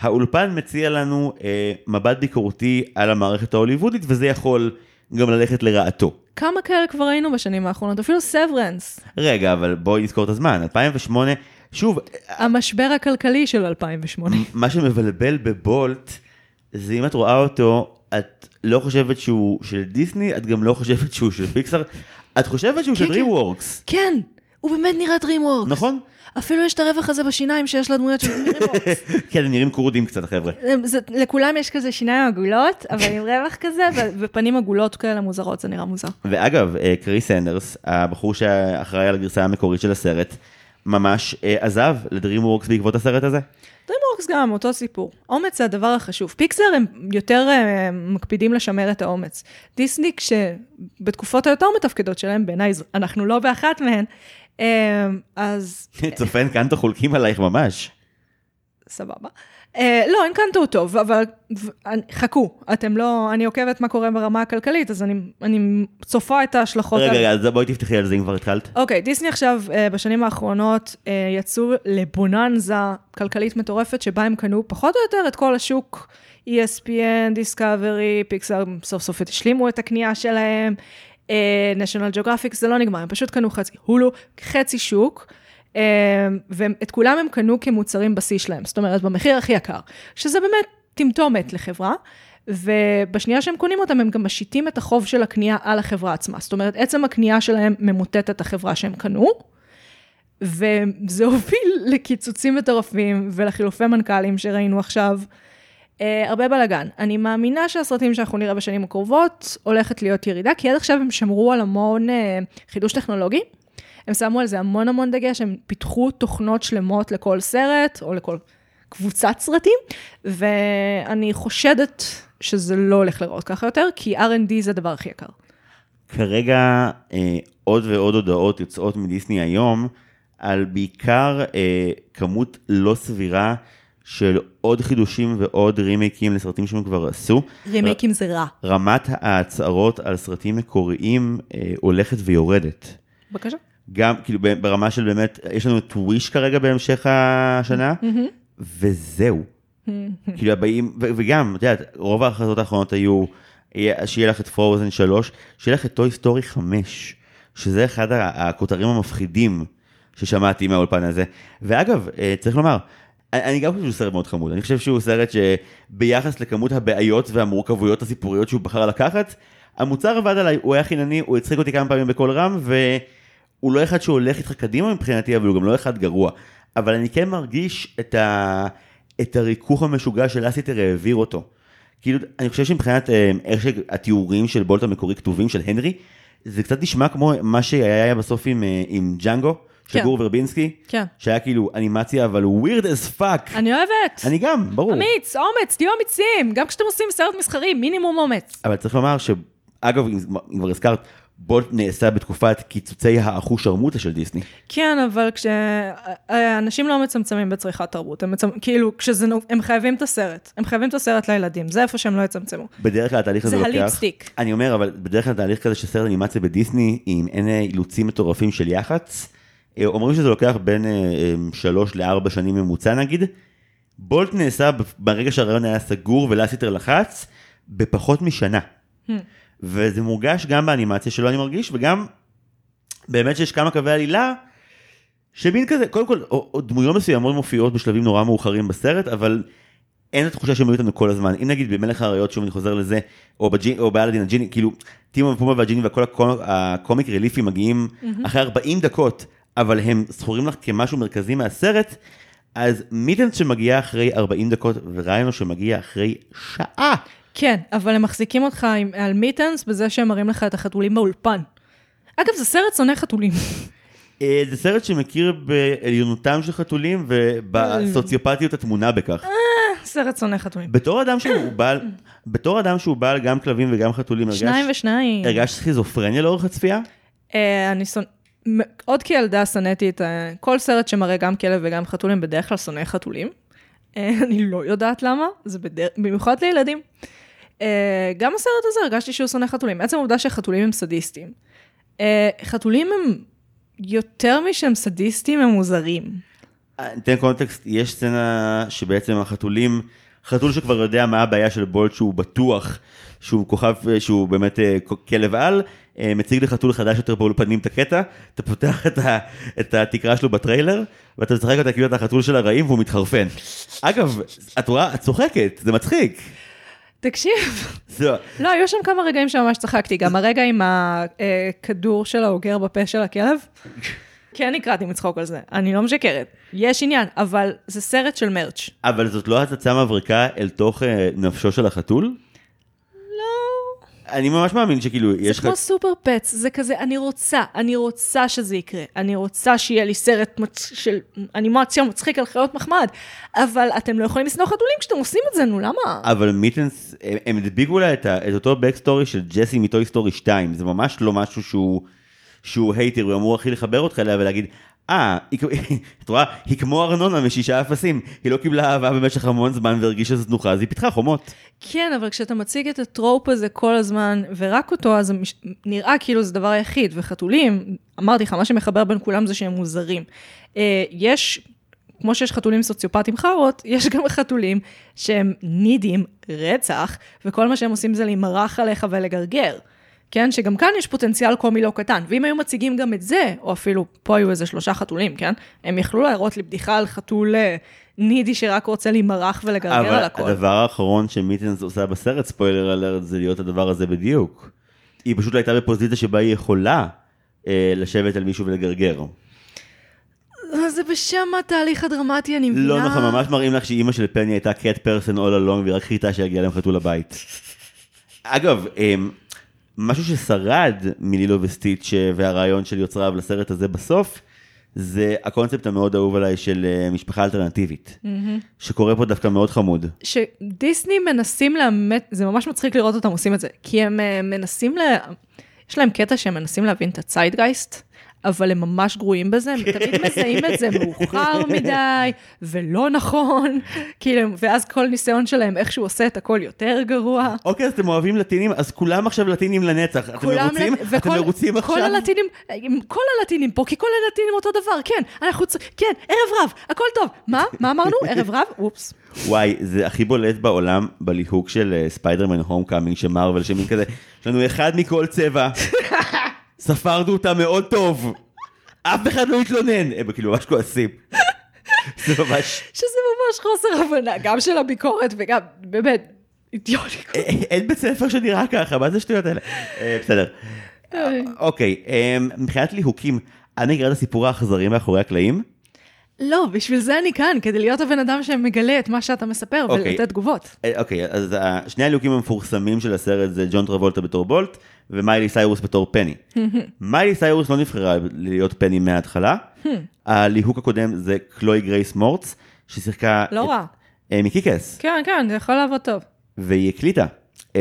Speaker 2: האולפן מציע לנו אה, מבט ביקורתי על המערכת ההוליוודית, וזה יכול גם ללכת לרעתו.
Speaker 1: כמה כאלה כבר ראינו בשנים האחרונות? אפילו סברנס.
Speaker 2: רגע, אבל בואי נזכור את הזמן, 2008, שוב...
Speaker 1: המשבר הכלכלי של 2008.
Speaker 2: מה שמבלבל בבולט, זה אם את רואה אותו, את לא חושבת שהוא של דיסני, את גם לא חושבת שהוא של פיקסאר, את חושבת שהוא
Speaker 1: כן,
Speaker 2: של
Speaker 1: כן.
Speaker 2: DreamWorks.
Speaker 1: כן, הוא באמת נראה DreamWorks.
Speaker 2: נכון?
Speaker 1: אפילו יש את הרווח הזה בשיניים שיש לדמויות של DreamWorks.
Speaker 2: כן, הם נראים כורדים קצת, חבר'ה.
Speaker 1: לכולם יש כזה שיניים עגולות, אבל עם רווח כזה, ופנים עגולות כאלה מוזרות, זה נראה מוזר.
Speaker 2: ואגב, אה, קריס סנדרס, הבחור שאחראי על הגרסה המקורית של הסרט, ממש אה, עזב ל DreamWorks בעקבות הסרט הזה.
Speaker 1: DreamWorks גם אותו סיפור. אומץ זה הדבר החשוב. פיקסר הם יותר uh, מקפידים לשמר את האומץ. דיסני, כשבתקופות היותר מתפקדות שלהם, בעיניי אנחנו לא באחת מהן, אז [LAUGHS]
Speaker 2: צופן קנטו חולקים עלייך ממש.
Speaker 1: סבבה. Uh, לא, אינקנטו הוא טוב, אבל חכו, אתם לא, אני עוקבת מה קורה ברמה הכלכלית, אז אני, אני צופה את ההשלכות.
Speaker 2: רגע, רגע, אז בואי תפתחי על זה אם כבר התחלת.
Speaker 1: אוקיי, דיסני עכשיו, uh, בשנים האחרונות, uh, יצאו לבוננזה כלכלית מטורפת, שבה הם קנו פחות או יותר את כל השוק, ESPN, דיסקאברי, פיקסאר, סוף סוף השלימו את הקנייה שלהם, national geographic, זה לא נגמר, הם פשוט קנו חצי, הולו, חצי שוק. uh, ואת כולם הם קנו כמוצרים בשיא שלהם, זאת אומרת, במחיר הכי יקר, שזה באמת טמטומת לחברה, ובשנייה שהם קונים אותם, הם גם משיתים את החוב של הקנייה על החברה עצמה. זאת אומרת, עצם הקנייה שלהם ממוטט את החברה שהם קנו, וזה הוביל לקיצוצים מטורפים ולחילופי מנכ"לים שראינו עכשיו. Uh, הרבה בלאגן. אני מאמינה שהסרטים שאנחנו נראה בשנים הקרובות הולכת להיות ירידה, כי עד עכשיו הם שמרו על המון uh, חידוש טכנולוגי. הם שמו על זה המון המון דגש, הם פיתחו תוכנות שלמות לכל סרט, או לכל קבוצת סרטים, ואני חושדת שזה לא הולך לראות ככה יותר, כי R&D זה הדבר הכי יקר.
Speaker 2: כרגע אה, עוד ועוד הודעות יוצאות מדיסני היום, על בעיקר אה, כמות לא סבירה של עוד חידושים ועוד רימייקים לסרטים שהם כבר עשו.
Speaker 1: רימייקים זה רע.
Speaker 2: רמת ההצהרות על סרטים מקוריים אה, הולכת ויורדת.
Speaker 1: בבקשה.
Speaker 2: גם, כאילו, ברמה של באמת, יש לנו את וויש כרגע בהמשך השנה, וזהו. כאילו הבאים, ו- וגם, את יודעת, רוב ההכרזות האחרונות היו, יהיה- שיהיה לך את Frozen 3, שיהיה לך את Toy Story 5, שזה אחד הכותרים המפחידים ששמעתי מהאולפן הזה. ואגב, אה, צריך לומר, אני גם חושב שהוא סרט מאוד חמוד, אני חושב שהוא סרט שביחס לכמות הבעיות והמורכבויות הסיפוריות שהוא בחר לקחת, המוצר עבד עליי, הוא היה חינני, הוא הצחיק אותי כמה פעמים בקול רם, והוא לא אחד שהולך איתך קדימה מבחינתי, אבל הוא גם לא אחד גרוע. אבל אני כן מרגיש את, ה... את הריכוך המשוגע שלאסיטר העביר אותו. כאילו, אני חושב שמבחינת אה, איך שהתיאורים של בולט המקורי כתובים, של הנרי, זה קצת נשמע כמו מה שהיה בסוף עם, אה, עם ג'אנגו, של
Speaker 1: כן.
Speaker 2: גור ורבינסקי,
Speaker 1: כן.
Speaker 2: שהיה כאילו אנימציה, אבל הוא weird as fuck.
Speaker 1: אני אוהבת.
Speaker 2: אני גם, ברור.
Speaker 1: אמיץ, אומץ, תהיו אמיצים. גם כשאתם עושים סרט מסחרי, מינימום אומץ.
Speaker 2: אבל צריך לומר שאגב, אם אם כבר הזכרת, בולט נעשה בתקופת קיצוצי האחוש שרמוטה של דיסני.
Speaker 1: כן, אבל כשאנשים לא מצמצמים בצריכת תרבות, הם מצמצ... כאילו, כשזה... הם חייבים את הסרט. הם חייבים את הסרט לילדים, זה איפה שהם לא יצמצמו.
Speaker 2: בדרך כלל התהליך הזה
Speaker 1: זה
Speaker 2: לוקח...
Speaker 1: הליפסטיק.
Speaker 2: אני אומר, אבל בדרך כלל תהליך כזה של סרט אנימציה בדיסני, עם אין אה, אילוצים מטורפים של יח"צ, אה, אומרים שזה לוקח בין אה, אה, שלוש לארבע שנים ממוצע נגיד. בולט נעשה ברגע שהרעיון היה סגור ולאסיטר לחץ, בפחות משנה. וזה מורגש גם באנימציה שלו, אני מרגיש, וגם באמת שיש כמה קווי עלילה, שמין כזה, קודם כל, או- או דמויות מסוימות מופיעות בשלבים נורא מאוחרים בסרט, אבל אין את התחושה שהם היו איתנו כל הזמן. אם נגיד במלך האריות, שוב אני חוזר לזה, או, בג'י, או באלאדין הג'יני, כאילו, טימו ופומה והג'יני וכל הקומ, הקומיק רליפים מגיעים אחרי 40 דקות, אבל הם זכורים לך כמשהו מרכזי מהסרט, אז מיטנס שמגיע אחרי 40 דקות, וריינו שמגיע אחרי שעה.
Speaker 1: כן, אבל הם מחזיקים אותך עם, על מיטנס בזה שהם מראים לך את החתולים באולפן. אגב, זה סרט שונא חתולים.
Speaker 2: אה, זה סרט שמכיר בעליונותם של חתולים ובסוציופתיות התמונה בכך.
Speaker 1: סרט שונא חתולים.
Speaker 2: בתור אדם שהוא בעל, בתור אדם שהוא בעל גם כלבים וגם חתולים,
Speaker 1: שניים ושניים.
Speaker 2: הרגשת סכיזופרניה לאורך הצפייה?
Speaker 1: אה, אני שונא... עוד כילדה שנאתי את. כל סרט שמראה גם כלב וגם חתולים, בדרך כלל שונא חתולים. אה, [LAUGHS] אני לא יודעת למה, זה בדרך... במיוחד לילדים. אה, גם הסרט הזה הרגשתי שהוא שונא חתולים. עצם העובדה שחתולים הם סדיסטים. אה, חתולים הם יותר משהם סדיסטים, הם מוזרים.
Speaker 2: ניתן קונטקסט, יש סצנה שבעצם החתולים, חתול שכבר יודע מה הבעיה של בולט שהוא בטוח שהוא כוכב, שהוא באמת אה, כלב על, אה, מציג לחתול חדש יותר באולפנים את הקטע, אתה פותח את, ה, את התקרה שלו בטריילר, ואתה משחק אותה כאילו אתה החתול של הרעים והוא מתחרפן. אגב, את רואה, את צוחקת, זה מצחיק.
Speaker 1: תקשיב, לא, היו שם כמה רגעים שממש צחקתי. גם הרגע עם הכדור של האוגר בפה של הכלב. כן נקרעתי מצחוק על זה, אני לא משקרת. יש עניין, אבל זה סרט של מרץ'.
Speaker 2: אבל זאת לא הצצה מבריקה אל תוך אה, נפשו של החתול?
Speaker 1: לא.
Speaker 2: אני ממש מאמין שכאילו,
Speaker 1: זה
Speaker 2: יש לך...
Speaker 1: כמו סופר פטס, זה כזה, אני רוצה, אני רוצה שזה יקרה. אני רוצה שיהיה לי סרט מצ... של אנימציה מצחיק על חיות מחמד, אבל אתם לא יכולים לשנוא חתולים כשאתם עושים את זה, נו, למה?
Speaker 2: אבל מיטנס, הם- הם הדביקו לה את, ה, את אותו backstory של ג'סי מ Toy Story 2, זה ממש לא משהו שהוא, שהוא hater, הוא אמור הכי לחבר אותך אליה ולהגיד, אה, [LAUGHS] את רואה, היא כמו ארנונה משישה אפסים, היא לא קיבלה אהבה במשך המון זמן והרגישה זנוחה, אז היא פיתחה חומות.
Speaker 1: כן, אבל כשאתה מציג את ה trope הזה כל הזמן, ורק אותו, אז מש- נראה כאילו זה דבר היחיד. וחתולים, אמרתי לך, מה שמחבר בין כולם זה שהם מוזרים. אה, יש, כמו שיש חתולים סוציופטים חארות, [LAUGHS] יש גם חתולים שהם נידים רצח, וכל מה שהם עושים זה להימרח עליך ולגרגר. כן, שגם כאן יש פוטנציאל קומי לא קטן. ואם היו מציגים גם את זה, או אפילו פה היו איזה שלושה חתולים, כן? הם יכלו להראות לי בדיחה על חתול אה, נידי שרק רוצה להימרח ולגרגר על
Speaker 2: אבל
Speaker 1: הכל.
Speaker 2: הדבר האחרון שמיטנס עושה בסרט, ספוילר אלרט, זה להיות הדבר הזה בדיוק. היא פשוט הייתה בפוזיציה שבה היא יכולה אה, לשבת על מישהו ולגרגר.
Speaker 1: אה, זה בשם התהליך הדרמטי, אני מבינה.
Speaker 2: לא נכון, ממש מראים לך שאימא של פני הייתה קט פרסון אול אלונג והיא רק חיכתה שיגיע להם חתול לבית. אגב, אמ, משהו ששרד מלילו וסטיץ' אה, והרעיון של יוצריו לסרט הזה בסוף, זה הקונספט המאוד אהוב עליי של אה, משפחה אלטרנטיבית, שקורה פה דווקא מאוד חמוד.
Speaker 1: שדיסני מנסים לאמת, זה ממש מצחיק לראות אותם עושים את זה, כי הם אה, מנסים ל... יש להם קטע שהם מנסים להבין את הציידגייסט, אבל הם ממש גרועים בזה, הם תמיד מזהים את זה מאוחר מדי, ולא נכון, כאילו, ואז כל ניסיון שלהם, איכשהו עושה את הכל יותר גרוע.
Speaker 2: אוקיי, אז אתם אוהבים לטינים, אז כולם עכשיו לטינים לנצח. אתם מרוצים?
Speaker 1: לט-
Speaker 2: אתם מרוצים
Speaker 1: כל
Speaker 2: עכשיו?
Speaker 1: הלטינים, כל הלטינים פה, כי כל הלטינים אותו דבר, כן, אנחנו, צ- כן, ערב רב, הכל טוב. מה? מה אמרנו? [LAUGHS] ערב רב? אופס.
Speaker 2: וואי, זה הכי בולט בעולם בליהוק של אה, ספיידרמן Homecoming של מארוול, שמין כזה, יש לנו אחד מכל צבע, [LAUGHS] ספרנו אותה מאוד טוב, אף אחד לא התלונן, הם כאילו ממש כועסים. [LAUGHS] זה ממש,
Speaker 1: שזה ממש חוסר הבנה, גם של הביקורת וגם, באמת, אידיוטי.
Speaker 2: אה, אין בית ספר שנראה ככה, מה זה השטויות האלה? אה, בסדר. אוקיי, אה, מבחינת ליהוקים, את מכירה את הסיפור האכזרי מאחורי הקלעים?
Speaker 1: לא, בשביל זה אני כאן, כדי להיות הבן אדם שמגלה את מה שאתה מספר
Speaker 2: אוקיי.
Speaker 1: ולתת תגובות.
Speaker 2: אה, אוקיי, אז ה- שני הליהוקים המפורסמים של הסרט זה ג'ון טרבולטה בתור בולט, ומיילי סיירוס בתור פני. [LAUGHS] מיילי סיירוס לא נבחרה להיות פני מההתחלה. [LAUGHS] הליהוק הקודם זה קלוי גרייס מורץ, ששיחקה...
Speaker 1: לא
Speaker 2: את-
Speaker 1: רע.
Speaker 2: אה, מ-Kick-Ass,
Speaker 1: כן, כן, זה יכול לעבוד טוב.
Speaker 2: והיא הקליטה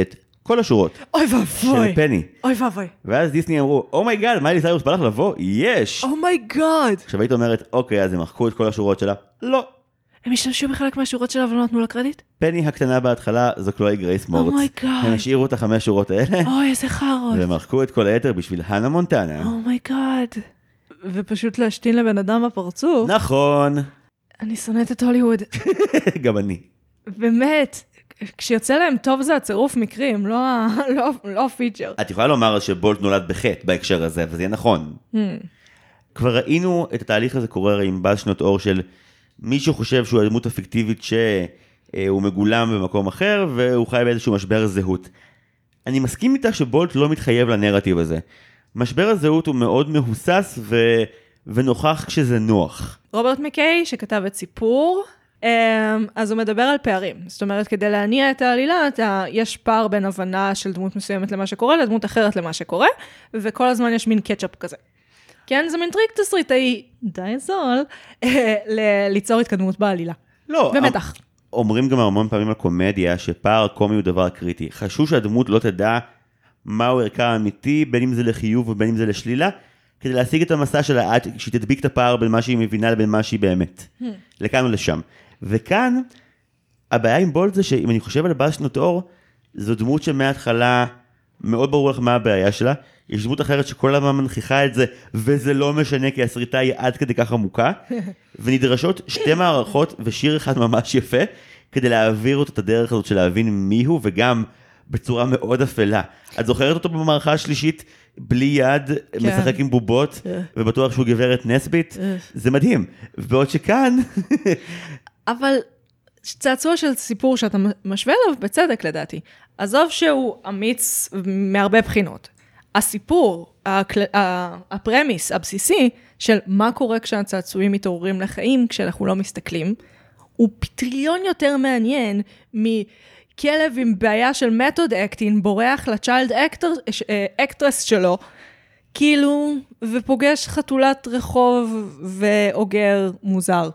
Speaker 2: את כל השורות
Speaker 1: אוי
Speaker 2: של
Speaker 1: ואבוי.
Speaker 2: פני.
Speaker 1: אוי ואבוי.
Speaker 2: ואז דיסני אמרו, oh my God, מיילי סיירוס בא לך לבוא? יש!
Speaker 1: oh my God.
Speaker 2: עכשיו היית אומרת, אוקיי, אז הם מחקו את כל השורות שלה? לא.
Speaker 1: הם השתמשו בחלק מהשורות שלה ולא נתנו לה קרדיט?
Speaker 2: פני הקטנה בהתחלה זו קלוי גרייס מורץ.
Speaker 1: oh my God.
Speaker 2: הם השאירו את החמש שורות האלה,
Speaker 1: אוי, איזה חארות.
Speaker 2: והם מחקו את כל היתר בשביל האנה מונטנה.
Speaker 1: oh my God. ופשוט להשתין לבן אדם בפרצוף.
Speaker 2: נכון,
Speaker 1: אני שונאת את הוליווד. [LAUGHS]
Speaker 2: גם אני.
Speaker 1: באמת. כשיוצא להם טוב זה הצירוף מקרים, לא [LAUGHS] לא- לא ה feature.
Speaker 2: את יכולה לומר שבולט נולד בחטא בהקשר הזה, וזה יהיה נכון.
Speaker 1: Hmm.
Speaker 2: כבר ראינו את התהליך הזה קורה הרי עם באז שנות אור של מישהו חושב שהוא הדמות הפיקטיבית שהוא מגולם במקום אחר, והוא חי באיזשהו משבר זהות. אני מסכים איתך שבולט לא מתחייב לנרטיב הזה. משבר הזהות הוא מאוד מהוסס ו... ונוכח כשזה נוח.
Speaker 1: רוברט מקיי, שכתב את סיפור, אז הוא מדבר על פערים. זאת אומרת, כדי להניע את העלילה, אתה, יש פער בין הבנה של דמות מסוימת למה שקורה, לדמות אחרת למה שקורה, וכל הזמן יש מין catch up כזה. כן, זה מין טריק תסריטאי די זול, אה, ליצור התקדמות בעלילה.
Speaker 2: לא,
Speaker 1: ומתח.
Speaker 2: אומרים גם המון פעמים על קומדיה שפער קומי הוא דבר קריטי. חשוב שהדמות לא תדע מהו ערכה האמיתי, בין אם זה לחיוב ובין אם זה לשלילה, כדי להשיג את המסע שלה עד שהיא תדביק את הפער בין מה שהיא מבינה לבין מה שהיא באמת. לכאן או לשם. וכאן, הבעיה עם בולט זה שאם אני חושב על באז שנות אור, זו דמות שמההתחלה מאוד ברור לך מה הבעיה שלה. יש דמות אחרת שכל הזמן מנכיחה את זה, וזה לא משנה כי הסריטה היא עד כדי כך עמוקה. [LAUGHS] ונדרשות שתי מערכות ושיר אחד ממש יפה, כדי להעביר אותו את הדרך הזאת של להבין מי הוא, וגם בצורה מאוד אפלה. את זוכרת אותו במערכה השלישית, בלי יד,
Speaker 1: כן.
Speaker 2: משחק עם בובות,
Speaker 1: אה.
Speaker 2: ובטוח שהוא גברת נסבית?
Speaker 1: אה.
Speaker 2: זה מדהים. בעוד שכאן,
Speaker 1: אבל צעצוע של סיפור שאתה משווה אליו, בצדק לדעתי. עזוב שהוא אמיץ מהרבה בחינות. הסיפור, הקל... ה premise הבסיסי של מה קורה כשהצעצועים מתעוררים לחיים כשאנחנו לא מסתכלים, הוא פתאום יותר מעניין מכלב עם בעיה של method acting בורח ל child actress שלו, כאילו, ופוגש חתולת רחוב ואוגר מוזר.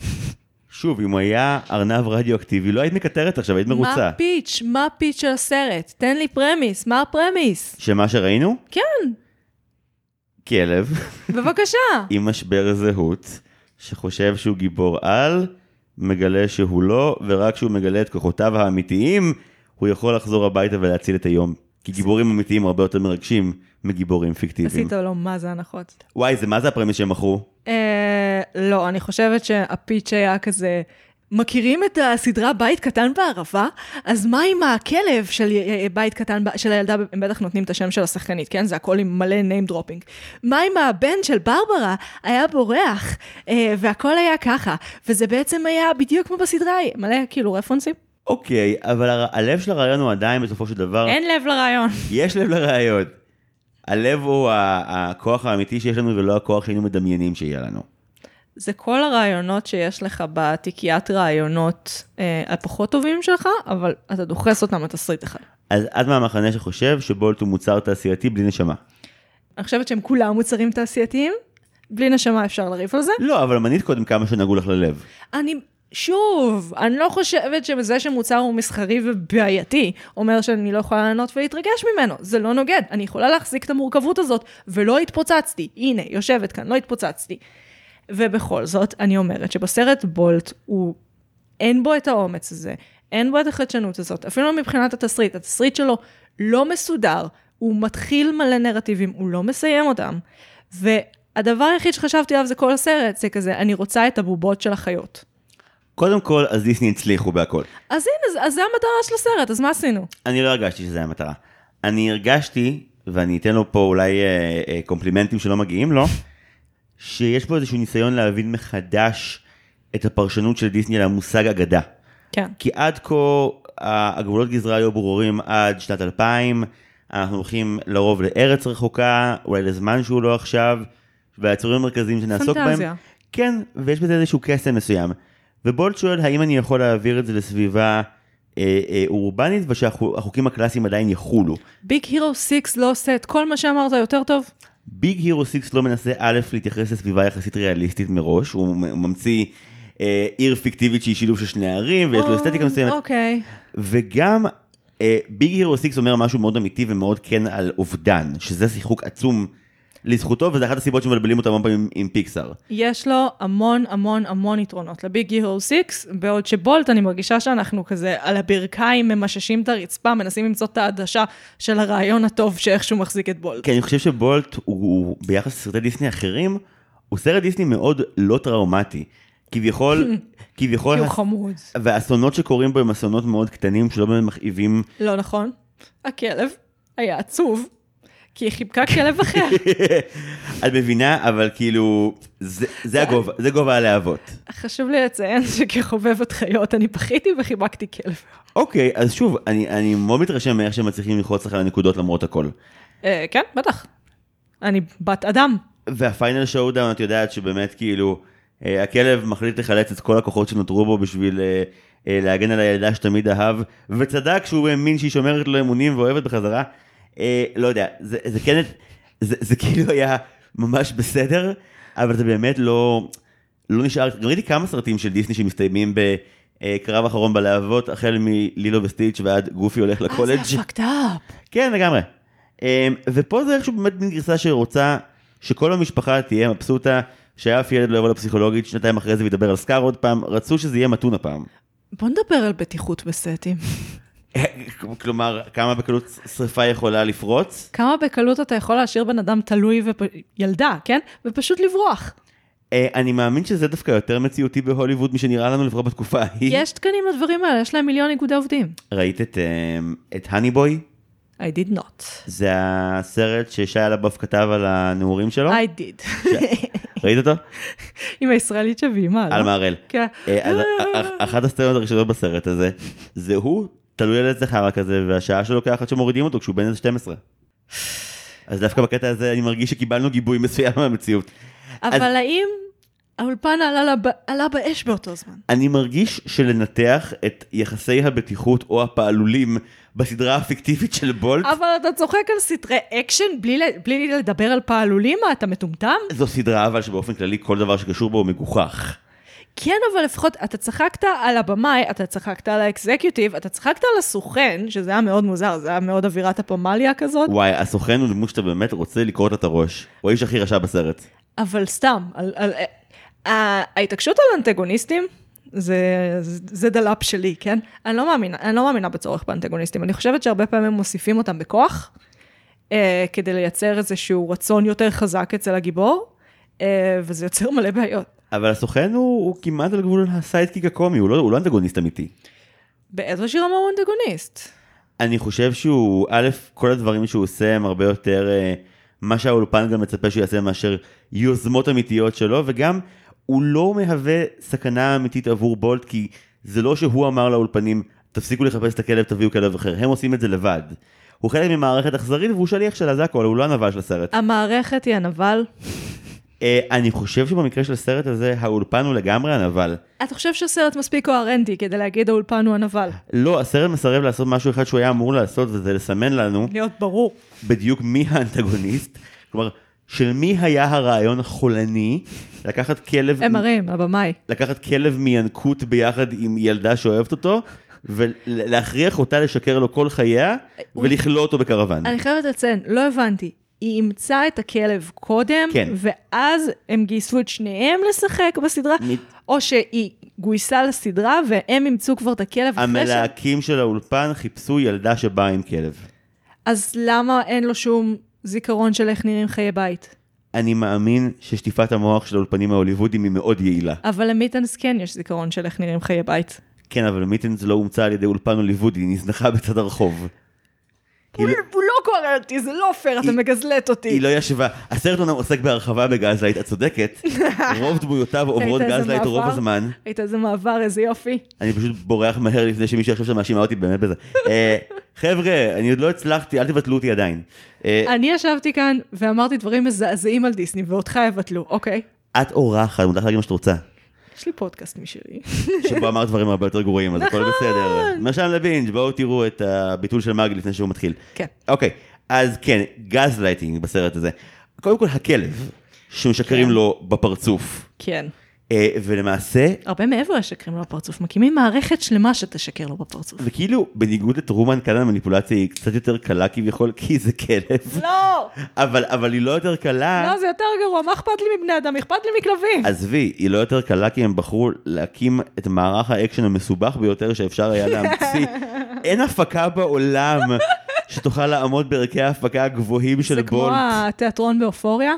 Speaker 1: [LAUGHS]
Speaker 2: שוב, אם היה ארנב רדיואקטיבי, לא היית מקטרת עכשיו, היית מרוצה.
Speaker 1: מה הפיץ'? מה הפיץ' של הסרט? תן לי פרמיס, מה הפרמיס?
Speaker 2: שמה שראינו?
Speaker 1: כן,
Speaker 2: כלב
Speaker 1: בבקשה. [LAUGHS]
Speaker 2: עם משבר זהות, שחושב שהוא גיבור על, מגלה שהוא לא, ורק כשהוא מגלה את כוחותיו האמיתיים, הוא יכול לחזור הביתה ולהציל את היום. כי גיבורים אמיתיים הרבה יותר מרגשים מגיבורים פיקטיביים.
Speaker 1: עשית לו מה זה הנחות.
Speaker 2: וואי, זה מה זה הפרמיס שהם מכרו?
Speaker 1: אה, לא, אני חושבת שהפיץ' היה כזה... מכירים את הסדרה בית קטן בערבה? אז מה עם הכלב של אה, בית קטן, של הילדה, הם בטח נותנים את השם של השחקנית, כן? זה הכל עם מלא name dropping. מה עם הבן של ברברה? היה בורח, אה, והכל היה ככה, וזה בעצם היה בדיוק כמו בסדרה, מלא כאילו רפרנסים.
Speaker 2: אוקיי, אבל הלב של הרעיון הוא עדיין בסופו של דבר,
Speaker 1: אין לב לרעיון.
Speaker 2: יש לב לרעיון. הלב הוא הכוח האמיתי שיש לנו ולא הכוח שהיינו מדמיינים שיהיה לנו.
Speaker 1: זה כל הרעיונות שיש לך בתיקיית רעיונות אה, הפחות טובים שלך, אבל אתה דוחס אותם לתסריט אחד.
Speaker 2: אז את מהמחנה שחושב שבולט הוא מוצר תעשייתי בלי נשמה.
Speaker 1: אני חושבת שהם כולם מוצרים תעשייתיים, בלי נשמה אפשר לריב על זה.
Speaker 2: לא, אבל מנית קודם כמה שנגעו לך ללב.
Speaker 1: אני, שוב, אני לא חושבת שזה שמוצר הוא מסחרי ובעייתי, אומר שאני לא יכולה לענות ולהתרגש ממנו. זה לא נוגד. אני יכולה להחזיק את המורכבות הזאת, ולא התפוצצתי. הנה, יושבת כאן, לא התפוצצתי. ובכל זאת, אני אומרת שבסרט בולט הוא, אין בו את האומץ הזה, אין בו את החדשנות הזאת, אפילו מבחינת התסריט. התסריט שלו לא מסודר, הוא מתחיל מלא נרטיבים, הוא לא מסיים אותם. והדבר היחיד שחשבתי עליו זה כל הסרט, זה כזה, אני רוצה את הבובות של החיות.
Speaker 2: קודם כל, אז דיסני הצליחו בהכל.
Speaker 1: אז הנה, אז זה המטרה של הסרט, אז מה עשינו?
Speaker 2: אני לא הרגשתי שזה המטרה. אני הרגשתי, ואני אתן לו פה אולי אה, אה, קומפלימנטים שלא מגיעים לו, שיש פה איזשהו ניסיון להבין מחדש את הפרשנות של דיסני למושג אגדה.
Speaker 1: כן.
Speaker 2: כי עד כה הגבולות גזרה היו ברורים עד שנת 2000, אנחנו הולכים לרוב לארץ רחוקה, אולי לזמן שהוא לא עכשיו, והיצורים המרכזיים שנעסוק בהם.
Speaker 1: פנטזיה.
Speaker 2: כן, ויש בזה איזשהו קסם מסוים. ובולט שואל האם אני יכול להעביר את זה לסביבה אה, אה, אורבנית ושהחוקים הקלאסיים עדיין יחולו.
Speaker 1: ביג הירו 6 לא עושה את כל מה שאמרת יותר טוב?
Speaker 2: ביג הירו 6 לא מנסה א' להתייחס לסביבה יחסית ריאליסטית מראש, הוא ממציא אה, עיר פיקטיבית שהיא שילוב של שני ערים ויש לו אסתטיקה מסוימת,
Speaker 1: אוקיי.
Speaker 2: וגם ביג הירו 6 אומר משהו מאוד אמיתי ומאוד כן על אובדן, שזה שיחוק עצום לזכותו וזה אחת הסיבות שמבלבלים אותם המון פעמים עם פיקסאר.
Speaker 1: יש לו המון המון המון יתרונות לביג הירו 6, בעוד שבולט אני מרגישה שאנחנו כזה על הברכיים ממששים את הרצפה, מנסים למצוא את העדשה של הרעיון הטוב שאיכשהו מחזיק את בולט.
Speaker 2: כי אני חושב שבולט הוא, הוא ביחס לסרטי דיסני אחרים, הוא סרט דיסני מאוד לא טראומטי. כביכול, [LAUGHS] כביכול,
Speaker 1: כי הוא חמוד.
Speaker 2: והאסונות שקורים בו הם אסונות מאוד קטנים שלא באמת מכאיבים.
Speaker 1: לא נכון, הכלב היה עצוב, כי היא חיבקה כלב אחר. [LAUGHS]
Speaker 2: את מבינה, אבל כאילו, זה, זה הגובה, זה גובה הלהבות.
Speaker 1: חשוב לי לציין שכחובבת חיות אני בכיתי וחיבקתי כלב.
Speaker 2: אוקיי, אז שוב, אני, אני מאוד מתרשם מאיך שהם מצליחים ללחוץ לך על הנקודות למרות הכל.
Speaker 1: אה, כן, בטח. אני בת אדם.
Speaker 2: והפיינל שואו דאון, את יודעת שבאמת כאילו, אה, הכלב מחליט לחלץ את כל הכוחות שנותרו בו בשביל אה, להגן על הילדה שתמיד אהב, וצדק שהוא האמין שהיא שומרת לו אמונים ואוהבת בחזרה. אה, לא יודע, זה, זה כן, זה, זה כאילו היה ממש בסדר, אבל זה באמת לא, לא נשאר, גם ראיתי כמה סרטים של דיסני שמסתיימים בקרב אחרון בלהבות, החל מלילו וסטיץ' ועד גופי הולך לקולג'.
Speaker 1: אה, זה fucked up.
Speaker 2: כן, לגמרי. אמ, ופה זה איכשהו באמת מין גרסה שרוצה שכל המשפחה תהיה מבסוטה, שאף ילד לא יבוא לפסיכולוגית שנתיים אחרי זה וידבר על סקאר עוד פעם, רצו שזה יהיה מתון הפעם.
Speaker 1: בוא נדבר על בטיחות בסטים.
Speaker 2: כלומר, כמה בקלות שריפה יכולה לפרוץ?
Speaker 1: כמה בקלות אתה יכול להשאיר בן אדם תלוי וילדה, כן? ופשוט לברוח.
Speaker 2: אה, אני מאמין שזה דווקא יותר מציאותי בהוליווד משנראה לנו לפחות בתקופה ההיא.
Speaker 1: יש תקנים לדברים האלה, יש להם מיליון איגודי עובדים.
Speaker 2: ראית את, את האני בוי?
Speaker 1: I did not.
Speaker 2: זה הסרט ששי אלבוף כתב על הנעורים שלו?
Speaker 1: I did. [LAUGHS]
Speaker 2: ראית אותו?
Speaker 1: עם הישראלית שביימה, לא?
Speaker 2: על מהראל.
Speaker 1: כן.
Speaker 2: אה, אחת הסצנות הראשונות בסרט הזה, זה הוא תלוי על איזה חרא כזה, והשעה שלוקחת שמורידים אותו כשהוא בן איזה 12. אז דווקא בקטע הזה אני מרגיש שקיבלנו גיבוי מסוים מהמציאות.
Speaker 1: אבל האם האולפן עלה לב- עלה באש באותו זמן?
Speaker 2: אני מרגיש שלנתח את יחסי הבטיחות או הפעלולים בסדרה הפיקטיבית של בולט,
Speaker 1: אבל אתה צוחק על סדרת אקשן בלי בלי לדבר על פעלולים? מה, אתה מטומטם?
Speaker 2: זו סדרה אבל שבאופן כללי כל דבר שקשור בו הוא מגוחך.
Speaker 1: כן, אבל לפחות אתה צחקת על הבמאי, אתה צחקת על ה executive, אתה צחקת על הסוכן, שזה היה מאוד מוזר, זה היה מאוד אווירת הפמליה כזאת,
Speaker 2: וואי, הסוכן הוא דמות שאתה באמת רוצה לכרות את הראש. הוא האיש הכי רשע בסרט.
Speaker 1: אבל סתם, על, על, אה, ההתעקשות על אנטגוניסטים, זה, זה, זה דלאפ שלי, כן? אני לא מאמינה, אני לא מאמינה בצורך באנטגוניסטים. אני חושבת שהרבה פעמים מוסיפים אותם בכוח, אה, כדי לייצר איזשהו רצון יותר חזק אצל הגיבור, אה, וזה יוצר מלא בעיות.
Speaker 2: אבל הסוכן הוא, הוא כמעט על גבול ה sidekick הקומי, הוא לא, הוא לא אנטגוניסט אמיתי.
Speaker 1: באיזושהי רמה הוא אנטגוניסט.
Speaker 2: אני חושב שהוא, א', כל הדברים שהוא עושה הם הרבה יותר אה, מה שהאולפן גם מצפה שהוא יעשה מאשר יוזמות אמיתיות שלו, וגם הוא לא מהווה סכנה אמיתית עבור בולט, כי זה לא שהוא אמר לאולפנים, תפסיקו לחפש את הכלב, תביאו כלב אחר, הם עושים את זה לבד. הוא חלק ממערכת אכזרית והוא שליח שלה, זה הכל, הוא לא הנבל של הסרט.
Speaker 1: המערכת היא הנבל.
Speaker 2: אה, אני חושב שבמקרה של הסרט הזה, האולפן הוא לגמרי הנבל.
Speaker 1: אתה חושב שהסרט מספיק קוהרנטי כדי להגיד האולפן הוא הנבל?
Speaker 2: לא, הסרט מסרב לעשות משהו אחד שהוא היה אמור לעשות, וזה לסמן לנו
Speaker 1: להיות ברור.
Speaker 2: בדיוק מי האנטגוניסט. כלומר, של מי היה הרעיון החולני לקחת כלב,
Speaker 1: הם מראים, הבמאי.
Speaker 2: לקחת כלב מינקות ביחד עם ילדה שאוהבת אותו, ולהכריח אותה לשקר לו כל חייה, ולכלוא אותו בקרוון.
Speaker 1: אני חייבת לציין, לא הבנתי. היא אימצה את הכלב קודם,
Speaker 2: כן.
Speaker 1: ואז הם גייסו את שניהם לשחק בסדרה,
Speaker 2: מ-
Speaker 1: או שהיא גויסה לסדרה והם אימצו כבר את הכלב אחרי ש...
Speaker 2: המלהקים של האולפן חיפשו ילדה שבאה עם כלב.
Speaker 1: אז למה אין לו שום זיכרון של איך נראים חיי בית?
Speaker 2: אני מאמין ששטיפת המוח של האולפנים ההוליוודים היא מאוד יעילה.
Speaker 1: אבל למיטנס כן יש זיכרון של איך נראים חיי בית.
Speaker 2: כן, אבל מיטנס לא אומצה על ידי אולפן הוליוודי, היא נזנחה בצד הרחוב. היא
Speaker 1: הוא
Speaker 2: לא-
Speaker 1: לא קוהרנטי, זה לא פייר, אתה מגזלט אותי.
Speaker 2: היא לא ישבה. הסרט אומנם עוסק בהרחבה בגזלייט, את צודקת. [LAUGHS] רוב דמויותיו עוברות gaslight רוב? הזמן.
Speaker 1: ראית איזה מעבר, איזה יופי.
Speaker 2: אני פשוט בורח מהר לפני שמישהו יחשוב שמאשימה אותי באמת בזה. אה, חבר'ה, אני עוד לא הצלחתי, אל תבטלו אותי עדיין. אה,
Speaker 1: אני ישבתי כאן ואמרתי דברים מזעזעים על דיסני, ואותך יבטלו, אוקיי?
Speaker 2: את אורחת, מותר להגיד מה שאת רוצה.
Speaker 1: יש לי פודקאסט משלי.
Speaker 2: שבו אמרת דברים הרבה יותר גרועים, אז הכל
Speaker 1: נכון.
Speaker 2: בסדר. למשל לבינג', בואו תראו את הביטול של מאגי לפני שהוא מתחיל.
Speaker 1: כן.
Speaker 2: אוקיי, אז כן, גזלייטינג בסרט הזה. קודם כל, הכלב, שמשקרים
Speaker 1: כן.
Speaker 2: לו בפרצוף.
Speaker 1: כן.
Speaker 2: אה, ולמעשה,
Speaker 1: הרבה מעבר לשקרים לו בפרצוף, מקימים מערכת שלמה שתשקר לו בפרצוף.
Speaker 2: וכאילו, בניגוד לטרומן, כאן המניפולציה היא קצת יותר קלה כביכול, כי זה כלב.
Speaker 1: לא!
Speaker 2: אבל, אבל היא לא יותר קלה.
Speaker 1: לא, זה יותר גרוע, מה אכפת לי מבני אדם? אכפת לי מכלבים.
Speaker 2: עזבי, היא לא יותר קלה כי הם בחרו להקים את מערך האקשן המסובך ביותר שאפשר היה להמציא. [LAUGHS] אין הפקה בעולם שתוכל לעמוד בערכי ההפקה הגבוהים של
Speaker 1: זה כמו
Speaker 2: בולט.
Speaker 1: התיאטרון באופוריה,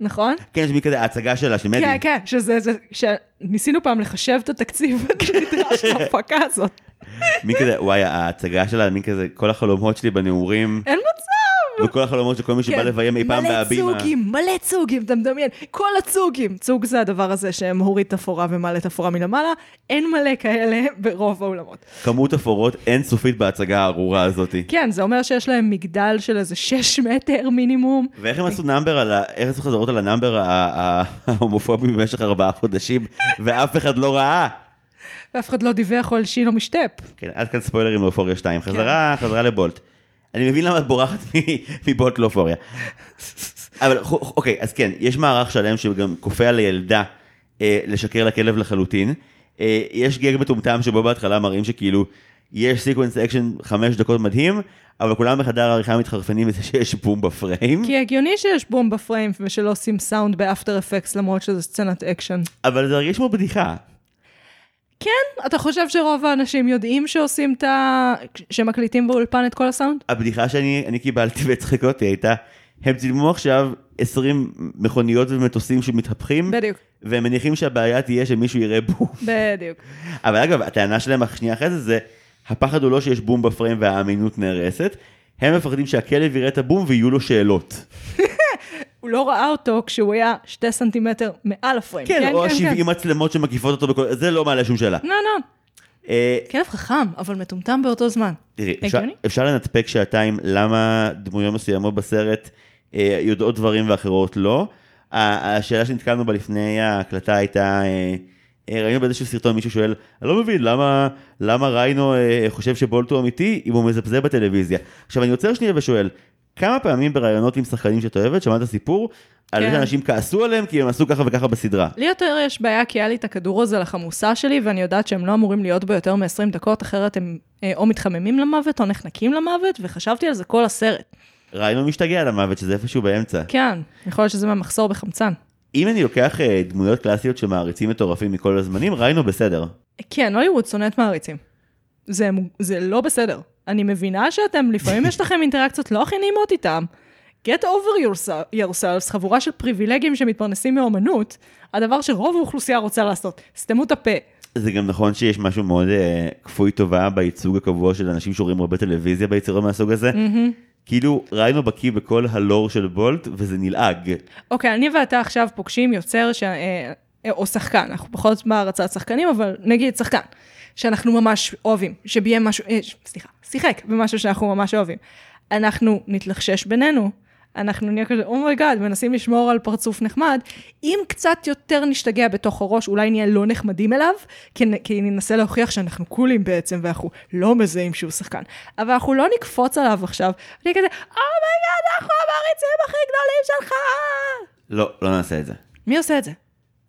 Speaker 1: נכון?
Speaker 2: כן, יש מי כזה, ההצגה שלה, של מדי.
Speaker 1: כן, כן, שזה, זה, שניסינו פעם לחשב את התקציב [LAUGHS] שנדרש [LAUGHS] להפקה הזאת.
Speaker 2: מי כזה, וואי, ההצגה שלה, מי כזה, כל החלומות שלי בנעורים,
Speaker 1: אין מצב!
Speaker 2: וכל החלומות של כל מי שבא לביים אי פעם בהבימה.
Speaker 1: מלא צוגים, מלא צוגים, אתה מדמיין, כל הצוגים. צוג זה הדבר הזה שמוריד תפאורה ומעלה תפאורה מלמעלה, אין מלא כאלה [LAUGHS] ברוב האולמות.
Speaker 2: כמות תפאורות אינסופית בהצגה הארורה הזאת.
Speaker 1: כן, זה אומר שיש להם מגדל של איזה 6 מטר מינימום.
Speaker 2: ואיך הם עשו number על ה... איך עשו חזרות על ה number ההומופובי במשך ארבעה חודשים, ואף אחד לא ראה.
Speaker 1: ואף אחד לא דיווח על שינו משטפ.
Speaker 2: כן, עד כאן ספוילרים לאופוריה 2. חזרה, חזרה לבולט. אני מבין למה את בורחת מ- מבולט לאופוריה. אבל אוקיי, אז כן, יש מערך שלם שגם כופה על הילדה אה, לשקר לכלב לחלוטין. אה, יש gag מטומטם שבו בהתחלה מראים שכאילו, יש sequence אקשן חמש דקות מדהים, אבל כולם בחדר העריכה מתחרפנים מזה שיש בום בפריים.
Speaker 1: כי הגיוני שיש בום בפריים ושלא עושים סאונד ב After Effects למרות שזה סצנת אקשן.
Speaker 2: אבל זה הרגיש כמו בדיחה.
Speaker 1: כן, אתה חושב שרוב האנשים יודעים שעושים את ה... שמקליטים באולפן את כל הסאונד?
Speaker 2: הבדיחה שאני אני קיבלתי והצחיק אותי הייתה, הם צילמו עכשיו 20 מכוניות ומטוסים שמתהפכים,
Speaker 1: בדיוק,
Speaker 2: והם מניחים שהבעיה תהיה שמישהו יראה בום.
Speaker 1: בדיוק.
Speaker 2: אבל אגב, הטענה שלהם השנייה אחרי זה, זה הפחד הוא לא שיש בום בפריים והאמינות נהרסת, הם מפחדים שהכלב יראה את הבום ויהיו לו שאלות. [LAUGHS]
Speaker 1: הוא לא ראה אותו כשהוא היה שתי סנטימטר מעל הפריים.
Speaker 2: כן, או
Speaker 1: כן,
Speaker 2: ה-70 מצלמות שמקיפות אותו בכל... זה לא מעלה שום שאלה.
Speaker 1: לא, לא.
Speaker 2: אה,
Speaker 1: כלב חכם, אבל מטומטם באותו זמן.
Speaker 2: תראי, אפשר? אפשר לנתפק שעתיים למה דמויות מסוימות בסרט אה, יודעות דברים ואחרות לא. השאלה שנתקלנו בה לפני ההקלטה הייתה, אה, אה, ראינו באיזשהו סרטון מישהו שואל, אני לא מבין למה, למה ריינו אה, חושב שבולט הוא אמיתי אם הוא מזפזפ בטלוויזיה. עכשיו אני עוצר שנייה ושואל, כמה פעמים בראיונות עם שחקנים שאת אוהבת שמעת סיפור על
Speaker 1: כן.
Speaker 2: זה שאנשים כעסו עליהם כי הם עשו ככה וככה בסדרה.
Speaker 1: לי יותר יש בעיה כי היה לי את הכדור הזה לחמוסה שלי, ואני יודעת שהם לא אמורים להיות בו יותר מ-20 דקות, אחרת הם אה, או מתחממים למוות או נחנקים למוות, וחשבתי על זה כל הסרט.
Speaker 2: ריינו משתגע על המוות שזה איפשהו באמצע.
Speaker 1: כן, יכול להיות שזה מהמחסור בחמצן.
Speaker 2: אם אני לוקח אה, דמויות קלאסיות שמעריצים מטורפים מכל הזמנים, ריינו בסדר.
Speaker 1: כן, הוליווד שונאת מעריצים. זה, זה לא בסדר. אני מבינה שאתם, לפעמים יש לכם אינטראקציות לא הכי נעימות איתם. get over yourselves, חבורה של פריבילגים שמתפרנסים מאומנות, הדבר שרוב האוכלוסייה רוצה לעשות. סתמו את הפה.
Speaker 2: זה גם נכון שיש משהו מאוד אה, כפוי טובה בייצוג הקבוע של אנשים שרואים הרבה טלוויזיה ביצירות מהסוג הזה. כאילו ריינו בקיא בכל הלור של בולט וזה נלעג.
Speaker 1: אוקיי, אני ואתה עכשיו פוגשים יוצר, ש... אה, או שחקן, אנחנו פחות בהערצת שחקנים, אבל נגיד שחקן, שאנחנו ממש אוהבים, שביים משהו, אה, סליחה, שיחק במשהו שאנחנו ממש אוהבים. אנחנו נתלחשש בינינו אנחנו נהיה כזה, oh my god, מנסים לשמור על פרצוף נחמד. אם קצת יותר נשתגע בתוך הראש, אולי נהיה לא נחמדים אליו, כי, כי ננסה להוכיח שאנחנו קולים בעצם, ואנחנו לא מזהים שהוא שחקן. אבל אנחנו לא נקפוץ עליו עכשיו, אני כזה, oh my god, אנחנו המעריצים הכי גדולים שלך!
Speaker 2: לא, לא נעשה את זה.
Speaker 1: מי עושה את זה?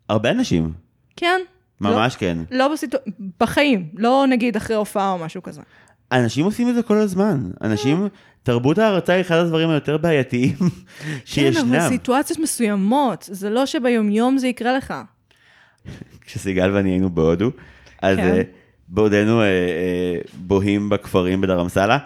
Speaker 2: הרבה אנשים.
Speaker 1: כן.
Speaker 2: ממש
Speaker 1: לא,
Speaker 2: כן.
Speaker 1: לא בסיטואציה, בחיים, לא נגיד אחרי הופעה או משהו כזה.
Speaker 2: אנשים עושים את זה כל הזמן. אנשים, תרבות ההערצה היא אחד הדברים היותר בעייתיים [LAUGHS] שישנם.
Speaker 1: כן, אבל סיטואציות מסוימות, זה לא שביומיום זה יקרה לך.
Speaker 2: כשסיגל ואני היינו בהודו, אז
Speaker 1: כן.
Speaker 2: אה, בעודנו אה, אה, בוהים בכפרים בדרמסלה,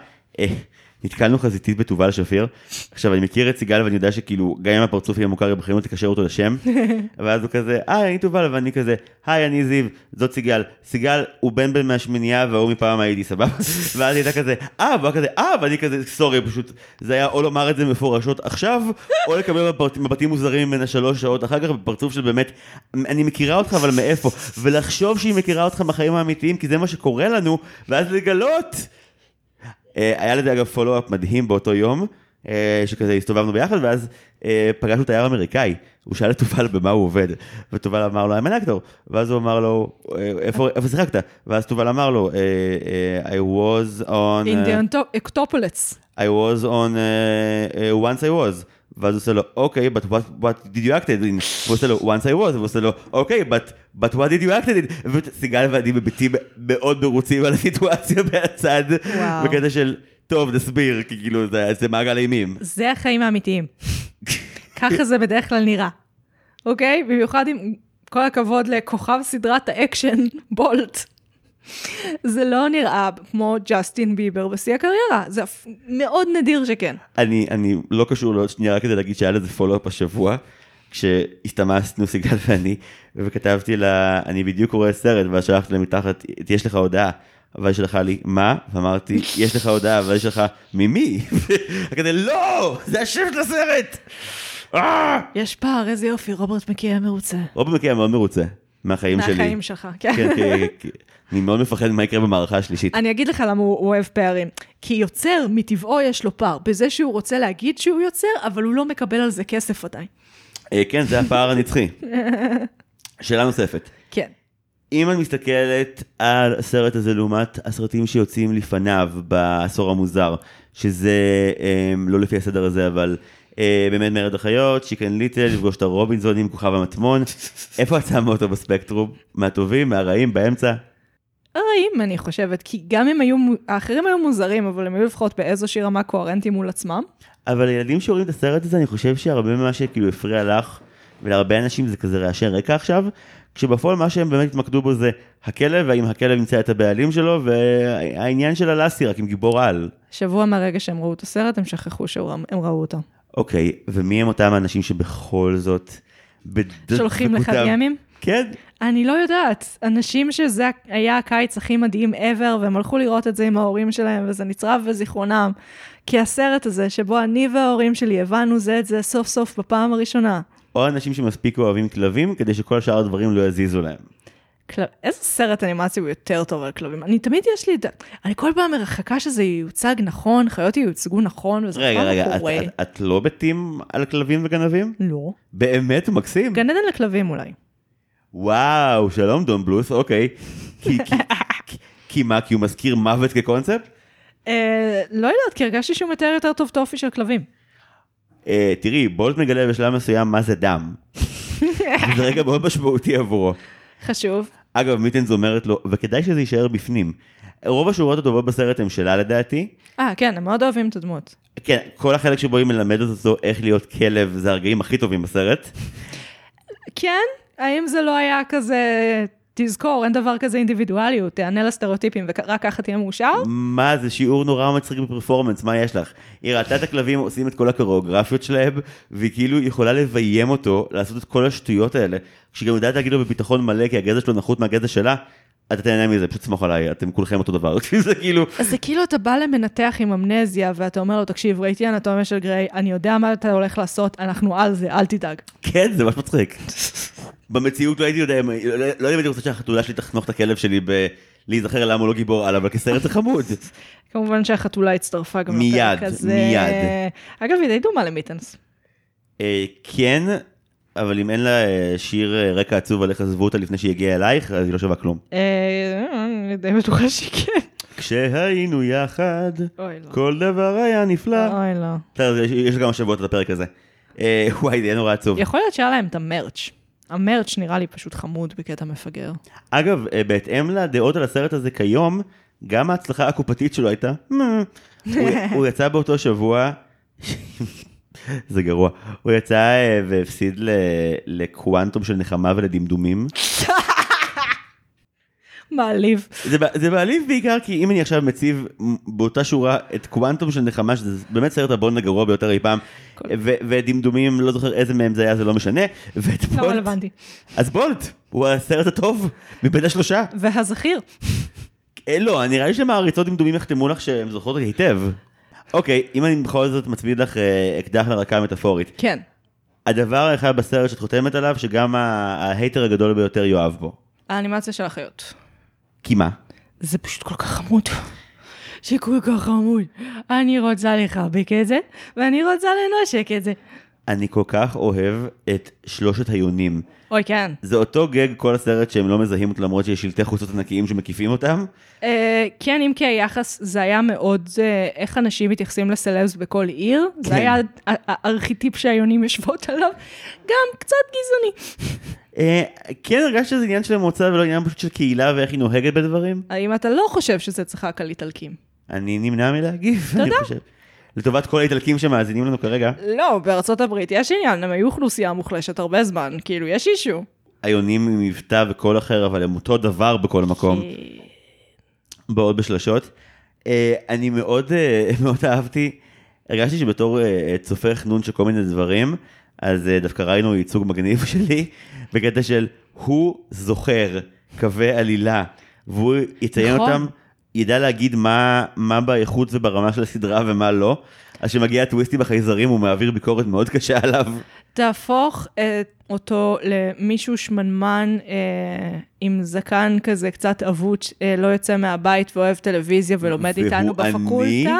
Speaker 2: נתקלנו חזיתית בתובל שפיר. עכשיו, אני מכיר את סיגל ואני יודע שכאילו, גם אם הפרצוף יהיה מוכר, בחיים לא תקשר אותו לשם. [LAUGHS] ואז הוא כזה, היי, אני תובל, ואני כזה, היי, אני זיו, זאת סיגל. סיגל הוא בן בן מהשמינייה והוא מפעם הייתי, סבבה? [LAUGHS] ואז היא הייתה כזה, אה, והוא היה כזה, אה, ואני כזה, סורי, פשוט, זה היה או לומר את זה מפורשות עכשיו, או לקבל מבט- מבטים מוזרים ממנה שלוש שעות אחר כך, בפרצוף של באמת, אני מכירה אותך, אבל מאיפה? ולחשוב שהיא מכירה אותך בחיים האמיתיים, כי זה מה שקורה לנו, ואז לגלות. אה, היה לזה אגב פולו-אפ מדהים באותו יום, אה, שכזה הסתובבנו ביחד, ואז אה, פגשנו תייר אמריקאי, הוא שאל את תובל במה הוא עובד, ותובל אמר לו, I'm an actor, ואז הוא אמר לו, "אה, איפה שיחקת? ואז תובל אמר לו, "אה, אה, I was on... אה,
Speaker 1: אינדיאן אקטופולץ.
Speaker 2: I was on once I was. ואז הוא עושה לו, אוקיי, but what, what did you acted in? והוא עושה לו, once I was, והוא עושה לו, אוקיי, but, but what did you acted in? וסיגל ואני מביטים מאוד מרוצים על הסיטואציה [LAUGHS] מהצד. בקטע של, טוב, נסביר, כי כאילו, זה, זה מעגל אימים.
Speaker 1: זה החיים האמיתיים. [LAUGHS] ככה זה בדרך כלל נראה, אוקיי? במיוחד עם כל הכבוד לכוכב סדרת האקשן, בולט. זה לא נראה כמו ג'סטין ביבר בשיא הקריירה, זה מאוד נדיר שכן.
Speaker 2: אני, אני לא קשור לעוד שנייה, רק כדי להגיד שהיה לזה follow-up השבוע, כשהסתמסנו סיגל ואני, וכתבתי לה, אני בדיוק רואה סרט, ואז שלחתי לה מתחת, יש לך הודעה. ואז שלחה לי, מה? ואמרתי, יש לך הודעה, ואז היא שלחה, ממי? [LAUGHS] כזה, לא! זה השם של הסרט! אה!
Speaker 1: יש פער, איזה יופי, רוברט מקיע מרוצה.
Speaker 2: רובי מקיע מאוד מרוצה מהחיים שלי.
Speaker 1: מהחיים שלך, כן.
Speaker 2: כן, כי- כי- אני מאוד מפחד מה יקרה במערכה השלישית.
Speaker 1: אני אגיד לך למה הוא אוהב פערים. כי יוצר, מטבעו יש לו פער. בזה שהוא רוצה להגיד שהוא יוצר, אבל הוא לא מקבל על זה כסף עדיין.
Speaker 2: אה, כן, זה הפער הנצחי. [LAUGHS] שאלה נוספת.
Speaker 1: כן.
Speaker 2: אם את מסתכלת על הסרט הזה לעומת הסרטים שיוצאים לפניו בעשור המוזר, שזה אה, לא לפי הסדר הזה, אבל אה, באמת מרד החיות, צ'יקן ליטל, לפגוש את הרובינזונים, כוכב המטמון, [LAUGHS] איפה את שמה אותו בספקטרום? מהטובים, מהרעים, באמצע?
Speaker 1: רעים, אני חושבת, כי גם אם היו, האחרים היו מוזרים, אבל הם היו לפחות באיזושהי רמה קוהרנטיים מול עצמם.
Speaker 2: אבל ילדים שרואים את הסרט הזה, אני חושב שהרבה ממה שכאילו הפריע לך, ולהרבה אנשים זה כזה רעשי רקע עכשיו, כשבפועל מה שהם באמת התמקדו בו זה הכלב, והאם הכלב ימצא את הבעלים שלו, והעניין של הלאסי, רק עם גיבור על.
Speaker 1: שבוע מהרגע שהם ראו את הסרט, הם שכחו שהם ראו אותו.
Speaker 2: אוקיי, ומי הם אותם האנשים שבכל זאת...
Speaker 1: שולחים לך
Speaker 2: בדקותם-
Speaker 1: ימים?
Speaker 2: כן.
Speaker 1: אני לא יודעת. אנשים שזה היה הקיץ הכי מדהים ever, והם הלכו לראות את זה עם ההורים שלהם, וזה נצרב בזיכרונם. כי הסרט הזה, שבו אני וההורים שלי הבנו זה את זה סוף סוף בפעם הראשונה.
Speaker 2: או אנשים שמספיק אוהבים כלבים, כדי שכל שאר הדברים לא יזיזו להם.
Speaker 1: כל... איזה סרט אנימציה הוא יותר טוב על כלבים? אני תמיד יש לי את ה... אני כל פעם מחכה שזה יוצג נכון, חיות ייוצגו נכון, וזה
Speaker 2: רגע,
Speaker 1: פעם
Speaker 2: רגע,
Speaker 1: לא
Speaker 2: את,
Speaker 1: קורה.
Speaker 2: את, את לא בטים על כלבים וגנבים?
Speaker 1: לא.
Speaker 2: באמת מקסים.
Speaker 1: גן עדן לכלבים אולי.
Speaker 2: וואו, שלום דון בלוס, אוקיי. כי, [LAUGHS] כי, כי, כי מה, כי הוא מזכיר מוות כקונספט?
Speaker 1: אה, לא יודעת, כי הרגשתי שהוא מתאר יותר טוב את האופי של כלבים.
Speaker 2: אה, תראי, בולט מגלה בשלב מסוים מה זה דם. [LAUGHS] זה רגע מאוד משמעותי עבורו.
Speaker 1: חשוב.
Speaker 2: אגב, מיטנס אומרת לו, וכדאי שזה יישאר בפנים. רוב השורות הטובות בסרט הם שלה לדעתי.
Speaker 1: אה, כן, הם מאוד אוהבים את הדמות.
Speaker 2: כן, כל החלק שבו היא מלמדת אותו איך להיות כלב, זה הרגעים הכי טובים בסרט.
Speaker 1: כן? האם זה לא היה כזה, תזכור, אין דבר כזה אינדיבידואליות, תענה לסטריאוטיפים ורק ככה תהיה מאושר?
Speaker 2: מה, זה שיעור נורא מצחיק בפרפורמנס, מה יש לך? היא ראתה את הכלבים עושים את כל הקוריאוגרפיות שלהם, והיא כאילו יכולה לביים אותו, לעשות את כל השטויות האלה, כשהיא גם יודעת להגיד לו בביטחון מלא, כי הגזע שלו נחות מהגזע שלה, אתה תהנה מזה, פשוט סמוך עליי, אתם כולכם אותו דבר, [LAUGHS] זה כאילו...
Speaker 1: אז זה כאילו אתה בא למנתח עם אמנזיה, ואתה אומר לו, תקשיב, ראיתי אנטומיה של גריי, אני יודע מה אתה הולך לעשות, אנחנו על זה, אל תדאג.
Speaker 2: כן, זה ממש מצחיק. במציאות לא הייתי יודע, אם- לא לא הייתי רוצה שהחתולה שלי תחנוך את הכלב שלי בלהיזכר למה הוא לא גיבור על, אבל כסרט זה חמוד.
Speaker 1: כמובן שהחתולה הצטרפה גם
Speaker 2: מיד,
Speaker 1: לפרק הזה.
Speaker 2: מיד.
Speaker 1: אגב, היא די דומה למיטנס.
Speaker 2: אה, כן, אבל אם אין לה אה, שיר אה, רקע עצוב על איך עזבו אותה לפני שהיא הגיעה אלייך, אז היא לא שווה כלום.
Speaker 1: אה, אני די בטוחה שכן.
Speaker 2: כשהיינו יחד,
Speaker 1: לא.
Speaker 2: כל דבר היה נפלא.
Speaker 1: אוי לא.
Speaker 2: יש- כמה שבועות את הפרק הזה. אה, וואי, זה יהיה נורא עצוב.
Speaker 1: יכול להיות שהיה להם את המרץ'. המרץ' נראה לי פשוט חמוד בקטע מפגר.
Speaker 2: אגב, אה, בהתאם לדעות על הסרט הזה כיום, גם ההצלחה הקופתית שלו הייתה. הוא- הוא יצא באותו שבוע, [LAUGHS] זה גרוע, הוא יצא אה, והפסיד לקוואנטום של נחמה ולדמדומים. [LAUGHS]
Speaker 1: מעליב.
Speaker 2: זה, זה מעליב בעיקר כי אם אני עכשיו מציב באותה שורה את קוואנטום של נחמה, שזה באמת סרט הבונד הגרוע ביותר אי פעם,
Speaker 1: כל-
Speaker 2: ודמדומים, לא זוכר איזה מהם זה היה, זה לא משנה, ואת
Speaker 1: לא
Speaker 2: בולט,
Speaker 1: רלוונטי.
Speaker 2: אז בולט, הוא הסרט הטוב מבין השלושה.
Speaker 1: והזכיר.
Speaker 2: אה, לא, נראה לי שמעריצות דמדומים יחתמו לך שהן זוכרות היטב. אוקיי, אם אני בכל זאת מצמיד לך אה, אקדח לרקה מטאפורית.
Speaker 1: כן.
Speaker 2: הדבר האחד בסרט שאת חותמת עליו, שגם ההייטר הגדול ביותר יאהב בו.
Speaker 1: האנימציה של החיות.
Speaker 2: כי מה?
Speaker 1: זה פשוט כל כך חמוד. זה כל כך חמוד. אני רוצה לחבק את זה, ואני רוצה לנשק את זה.
Speaker 2: אני כל כך אוהב את שלושת היונים.
Speaker 1: אוי, כן.
Speaker 2: זה אותו גג כל הסרט שהם לא מזהים אותו למרות שיש שלטי חוצות ענקיים שמקיפים אותם.
Speaker 1: אה, כן, אם כי היחס, זה היה מאוד, אה, איך אנשים מתייחסים לסלבס בכל עיר.
Speaker 2: כן.
Speaker 1: זה היה הארכיטיפ שהיונים יושבות עליו. גם קצת גזעני.
Speaker 2: אה, כן הרגשתי שזה עניין של מוצא ולא עניין פשוט של קהילה ואיך היא נוהגת בדברים.
Speaker 1: האם אתה לא חושב שזה צחק על איטלקים?
Speaker 2: אני נמנע מלהגיב, אני. חושב. לטובת כל האיטלקים שמאזינים לנו כרגע,
Speaker 1: לא, בארצות הברית יש עניין, הם היו אוכלוסייה מוחלשת הרבה זמן, כאילו, יש אישו.
Speaker 2: היונים עם מבטא וקול אחר, אבל הם אותו דבר בכל מקום. בעוד בשלשות. אה, אני מאוד אה, [LAUGHS] מאוד אהבתי, הרגשתי שבתור צופה חנון של כל מיני דברים, אז אה, דווקא ראינו ייצוג מגניב [LAUGHS] שלי, בקטע של הוא זוכר קווי עלילה, והוא יציין
Speaker 1: נכון.
Speaker 2: אותם, ידע להגיד מה, מה באיכות וברמה של הסדרה ומה לא. אז כשמגיע הטוויסטי בחייזרים הוא מעביר ביקורת מאוד קשה עליו.
Speaker 1: תהפוך את אותו למישהו שמנמן אה, עם זקן כזה קצת אבוד, אה, לא יוצא מהבית ואוהב טלוויזיה ולומד איתנו
Speaker 2: אני?
Speaker 1: בפקולטה.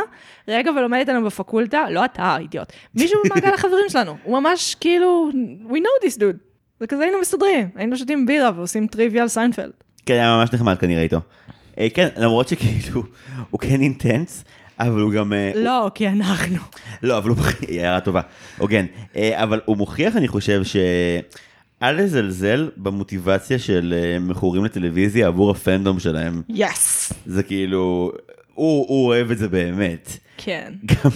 Speaker 1: רגע, ולומד איתנו בפקולטה, לא אתה, אידיוט. מישהו במעגל החברים שלנו, הוא ממש כאילו, we know this dude. זה כזה היינו מסתדרים, היינו שותים בירה ועושים טריוויה על סיינפלד.
Speaker 2: כן, היה ממש נחמד כנראה איתו. אה, כן, למרות שכאילו, הוא כן intense, אבל הוא גם... אה,
Speaker 1: לא, כי אנחנו.
Speaker 2: לא, אבל הוא מוכיח, הערה טובה, הוגן. אה, אבל הוא מוכיח, אני חושב, שאל לזלזל במוטיבציה של אה, מכורים לטלוויזיה עבור ה fandom שלהם.
Speaker 1: yes.
Speaker 2: זה כאילו, הוא, הוא אוהב את זה באמת.
Speaker 1: כן.
Speaker 2: גם,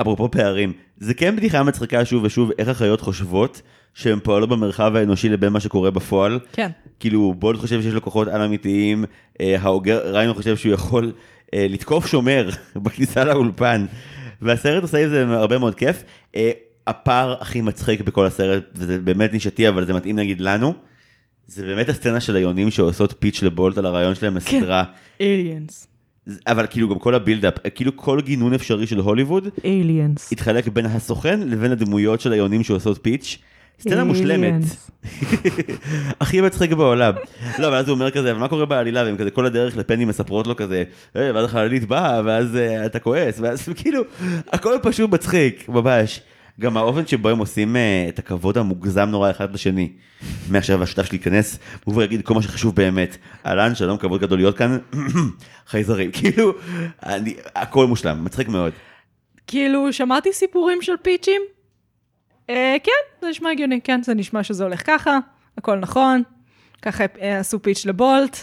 Speaker 2: אפרופו פערים, זה כן בדיחה מצחיקה שוב ושוב איך החיות חושבות שהן פועלות במרחב האנושי לבין מה שקורה בפועל.
Speaker 1: כן.
Speaker 2: כאילו בולד חושב שיש לו כוחות על אמיתיים, האוגר ריינו חושב שהוא יכול לתקוף שומר [LAUGHS] בכניסה לאולפן, והסרט עושה עם זה הרבה מאוד כיף. אה, הפער הכי מצחיק בכל הסרט, וזה באמת נישתי אבל זה מתאים נגיד לנו, זה באמת הסצנה של היונים שעושות פיץ' לבולט על הרעיון שלהם לסדרה,
Speaker 1: aliens.
Speaker 2: אבל כאילו גם כל הבילדאפ, כאילו כל גינון אפשרי של הוליווד,
Speaker 1: aliens.
Speaker 2: התחלק בין הסוכן לבין הדמויות של היונים שעושות פיץ'. סצנה מושלמת. הכי מצחיק בעולם. לא, ואז הוא אומר כזה, אבל מה קורה בעלילה? והם כזה כל הדרך לפני מספרות לו כזה, "אה, ואז החללית באה, ואז אה, אתה כועס, ואז [LAUGHS] כאילו, הכל פשוט מצחיק, ממש. גם האופן שבו הם עושים אה, את הכבוד המוגזם נורא אחד לשני. מעכשיו השותף שלי ייכנס, והוא יגיד כל מה שחשוב באמת. אהלן, שלום, כבוד גדול להיות כאן, [CLEARS THROAT] חייזרים. [LAUGHS] כאילו, אני- הכל מושלם, מצחיק מאוד.
Speaker 1: כאילו, שמעתי סיפורים של פיצ'ים. אה, כן, זה נשמע הגיוני, כן, זה נשמע שזה הולך ככה, הכל נכון, ככה אה, עשו פיץ' לבולט.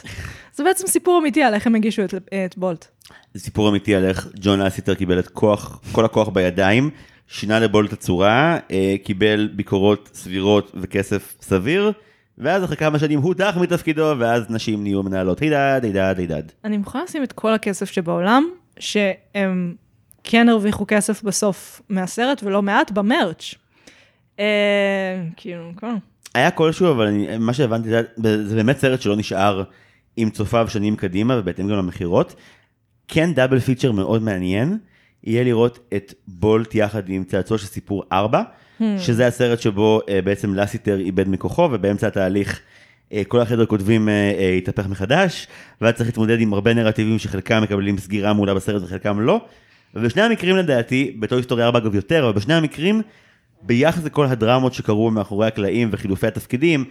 Speaker 1: זה בעצם סיפור אמיתי על איך הם הגישו את, את בולט.
Speaker 2: זה סיפור אמיתי על איך ג'ון אסיטר קיבל את כוח, כל הכוח בידיים, שינה לבולט הצורה, אה, קיבל ביקורות סבירות וכסף סביר, ואז אחרי כמה שנים הודח מתפקידו, ואז נשים נהיו מנהלות הידד, הידד, הידד.
Speaker 1: אני מוכנה לשים את כל הכסף שבעולם, שהם כן הרוויחו כסף בסוף מהסרט, ולא מעט במרץ'. אה, כאילו, כן.
Speaker 2: היה כלשהו, אבל אני, מה שהבנתי, זה, זה באמת סרט שלא נשאר עם צופיו שנים קדימה, ובהתאם גם למכירות. כן דאבל פיצ'ר מאוד מעניין, יהיה לראות את בולט יחד עם צעצוע של סיפור 4,
Speaker 1: Hmm.
Speaker 2: שזה הסרט שבו אה, בעצם לסיטר איבד מכוחו, ובאמצע התהליך אה, כל החדר כותבים התהפך מחדש, ואז צריך להתמודד עם הרבה נרטיבים שחלקם מקבלים סגירה מעולה בסרט וחלקם לא. ובשני המקרים לדעתי, בטוי היסטוריה 4 אגב יותר, אבל בשני המקרים, ביחס לכל הדרמות שקרו מאחורי הקלעים וחילופי התפקידים,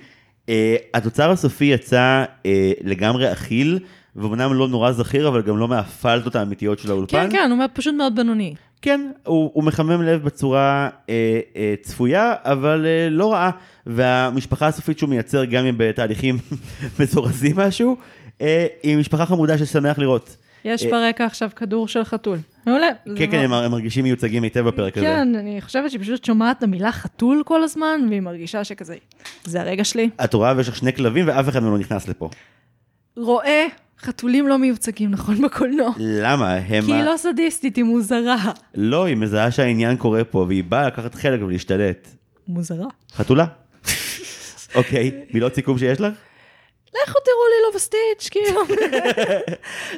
Speaker 2: אה, התוצר הסופי יצא אה, לגמרי אכיל, ואומנם לא נורא זכיר, אבל גם לא מהפלטות האמיתיות של האולפן.
Speaker 1: כן, כן, הוא פשוט מאוד בינוני.
Speaker 2: כן, הוא, הוא מחמם לב בצורה אה, אה, צפויה, אבל אה, לא רעה. והמשפחה הסופית שהוא מייצר, גם אם בתהליכים [LAUGHS] מזורזים משהו, אה, היא משפחה חמודה ששמח לראות.
Speaker 1: יש
Speaker 2: אה,
Speaker 1: ברקע עכשיו כדור של חתול. מעולה.
Speaker 2: כן, כן, הם, מרגישים מיוצגים היטב בפרק הזה.
Speaker 1: כן, אני חושבת שהיא פשוט שומעת את המילה חתול כל הזמן, והיא מרגישה שכזה, זה הרגע שלי.
Speaker 2: את רואה ויש לך שני כלבים ואף אחד מהם לא נכנס לפה.
Speaker 1: רואה, חתולים לא מיוצגים נכון בקולנוע.
Speaker 2: למה? הם...
Speaker 1: כי היא לא סדיסטית, היא מוזרה.
Speaker 2: לא, היא מזהה שהעניין קורה פה, והיא באה לקחת חלק ולהשתלט.
Speaker 1: מוזרה.
Speaker 2: חתולה? [LAUGHS] אוקיי, מילות סיכום שיש לך?
Speaker 1: לכו תראו לי לא בסטיץ', כאילו.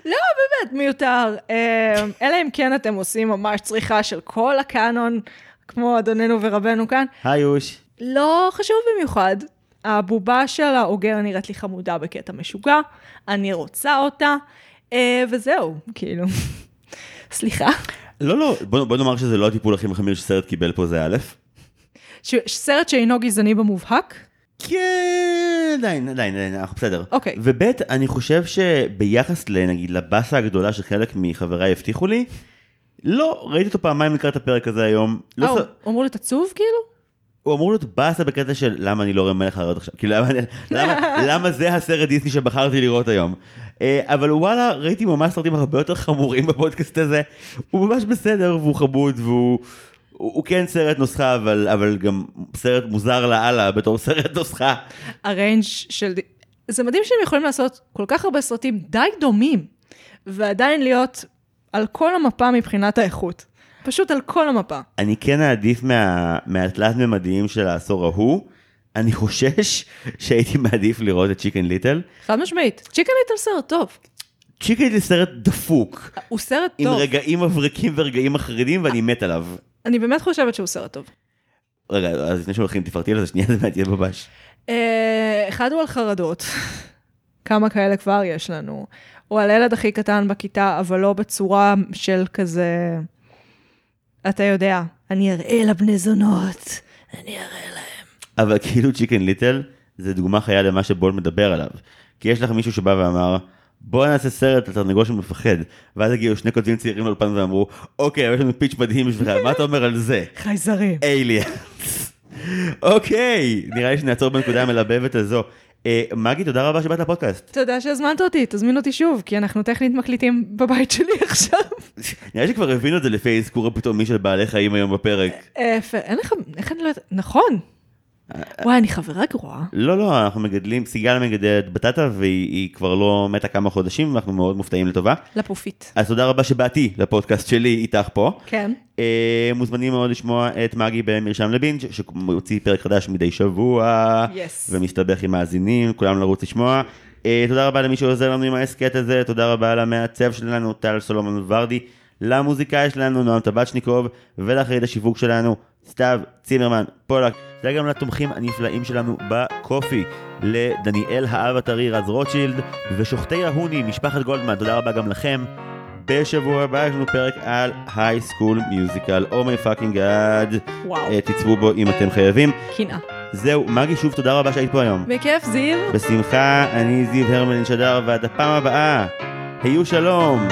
Speaker 1: לא, באמת, מיותר. אה, אלא אם כן אתם עושים ממש צריכה של כל הקאנון, כמו אדוננו ורבנו כאן.
Speaker 2: היי יוש.
Speaker 1: לא חשוב במיוחד. הבובה של האוגר נראית לי חמודה בקטע משוגע, אני רוצה אותה, אה, וזהו, כאילו. סליחה.
Speaker 2: לא, לא, בוא, בוא נאמר שזה לא הטיפול הכי מחמיר שסרט קיבל פה, זה א'.
Speaker 1: ש- סרט שאינו גזעני במובהק?
Speaker 2: כן, עדיין, עדיין, עדיין, אנחנו בסדר.
Speaker 1: אוקיי.
Speaker 2: וב', אני חושב שביחס לנגיד לבאסה הגדולה שחלק מחבריי הבטיחו לי, לא, ראיתי אותו פעמיים לקראת הפרק הזה היום. לא
Speaker 1: אה, הוא- לי, אתה עצוב כאילו?
Speaker 2: הוא אמור להיות באסה בקטע של למה אני לא רואה מלך האריות עכשיו, כאילו למה, למה, [LAUGHS] למה זה הסרט דיסני שבחרתי לראות היום. אה, אבל וואלה, ראיתי ממש סרטים הרבה יותר חמורים בפודקאסט הזה, הוא ממש בסדר והוא חמוד והוא הוא, הוא כן סרט נוסחה, אבל, אבל גם סרט מוזר לאללה בתור סרט נוסחה.
Speaker 1: הריינג' של... זה מדהים שהם יכולים לעשות כל כך הרבה סרטים די דומים, ועדיין להיות על כל המפה מבחינת האיכות. פשוט על כל המפה.
Speaker 2: אני כן אעדיף מה, מהתלת ממדיים של העשור ההוא, אני חושש שהייתי מעדיף לראות את צ'יקן ליטל.
Speaker 1: חד משמעית. צ'יקן ליטל סרט טוב.
Speaker 2: צ'יקן ליטל סרט דפוק,
Speaker 1: הוא סרט
Speaker 2: עם
Speaker 1: טוב.
Speaker 2: רגעים מבריקים ורגעים מחרידים ואני מת עליו.
Speaker 1: אני באמת חושבת שהוא סרט טוב.
Speaker 2: רגע, אז לפני שהולכים תפרטי על זה שנייה, זה מעניין ממש.
Speaker 1: אה, אחד הוא על חרדות. כמה כאלה כבר יש לנו. הוא על הילד הכי קטן בכיתה, אבל לא בצורה של כזה... אתה יודע, אני אראה לבני זונות, אני אראה להם.
Speaker 2: אבל כאילו צ'יקן ליטל זה דוגמה חיה למה שבול מדבר עליו. כי יש לך מישהו שבא ואמר, בוא נעשה סרט על תרנגול שמפחד. ואז הגיעו שני כותבים צעירים לאולפן ואמרו, אוקיי, יש לנו פיץ' מדהים בשבילך, מה אתה אומר על זה? [LAUGHS]
Speaker 1: חייזרים.
Speaker 2: אליאנס. [LAUGHS] אוקיי, נראה לי שנעצור בנקודה המלבבת הזו. אה, מגי, תודה רבה שבאת לפודקאסט.
Speaker 1: תודה שהזמנת אותי, תזמין אותי שוב, כי אנחנו טכנית מקליטים בבית שלי [LAUGHS] עכשיו.
Speaker 2: נראה שכבר הבינו את זה לפי האזכור הפתאומי של בעלי חיים היום בפרק.
Speaker 1: אה, אין לך, איך אני לא יודעת, נכון. וואי, אני חברה גרועה.
Speaker 2: לא, לא, אנחנו מגדלים, סיגל מגדלת בטטה והיא היא כבר לא מתה כמה חודשים, ואנחנו מאוד מופתעים לטובה.
Speaker 1: לפופית.
Speaker 2: אז תודה רבה שבאתי לפודקאסט שלי איתך פה.
Speaker 1: כן.
Speaker 2: אה, מוזמנים מאוד לשמוע את מגי במרשם לבינג' שמוציא פרק חדש מדי שבוע,
Speaker 1: Yes.
Speaker 2: ומסתבך עם מאזינים, כולם לרוץ לשמוע. אה, תודה רבה למי שעוזר לנו עם ההסכת הזה, תודה רבה למעצב שלנו, טל סולומון ורדי, למוזיקאי שלנו, נועם טבצ'ניקוב, ולאחראית השיווק שלנו, סתיו צימרמן פולק, וגם לתומכים הנפלאים שלנו ב Ko-fi, לדניאל האב הטרי רז רוטשילד, ושוחטי ההוני, משפחת גולדמן, תודה רבה גם לכם. בשבוע הבא יש לנו פרק על היי סקול מיוזיקל, oh my fucking god,
Speaker 1: וואו.
Speaker 2: תצפו בו אם אתם חייבים.
Speaker 1: קנאה.
Speaker 2: זהו, מגי, שוב תודה רבה שהיית פה היום.
Speaker 1: בכיף, זיו.
Speaker 2: בשמחה, אני זיו הרמלין שדר, ועד הפעם הבאה, היו שלום.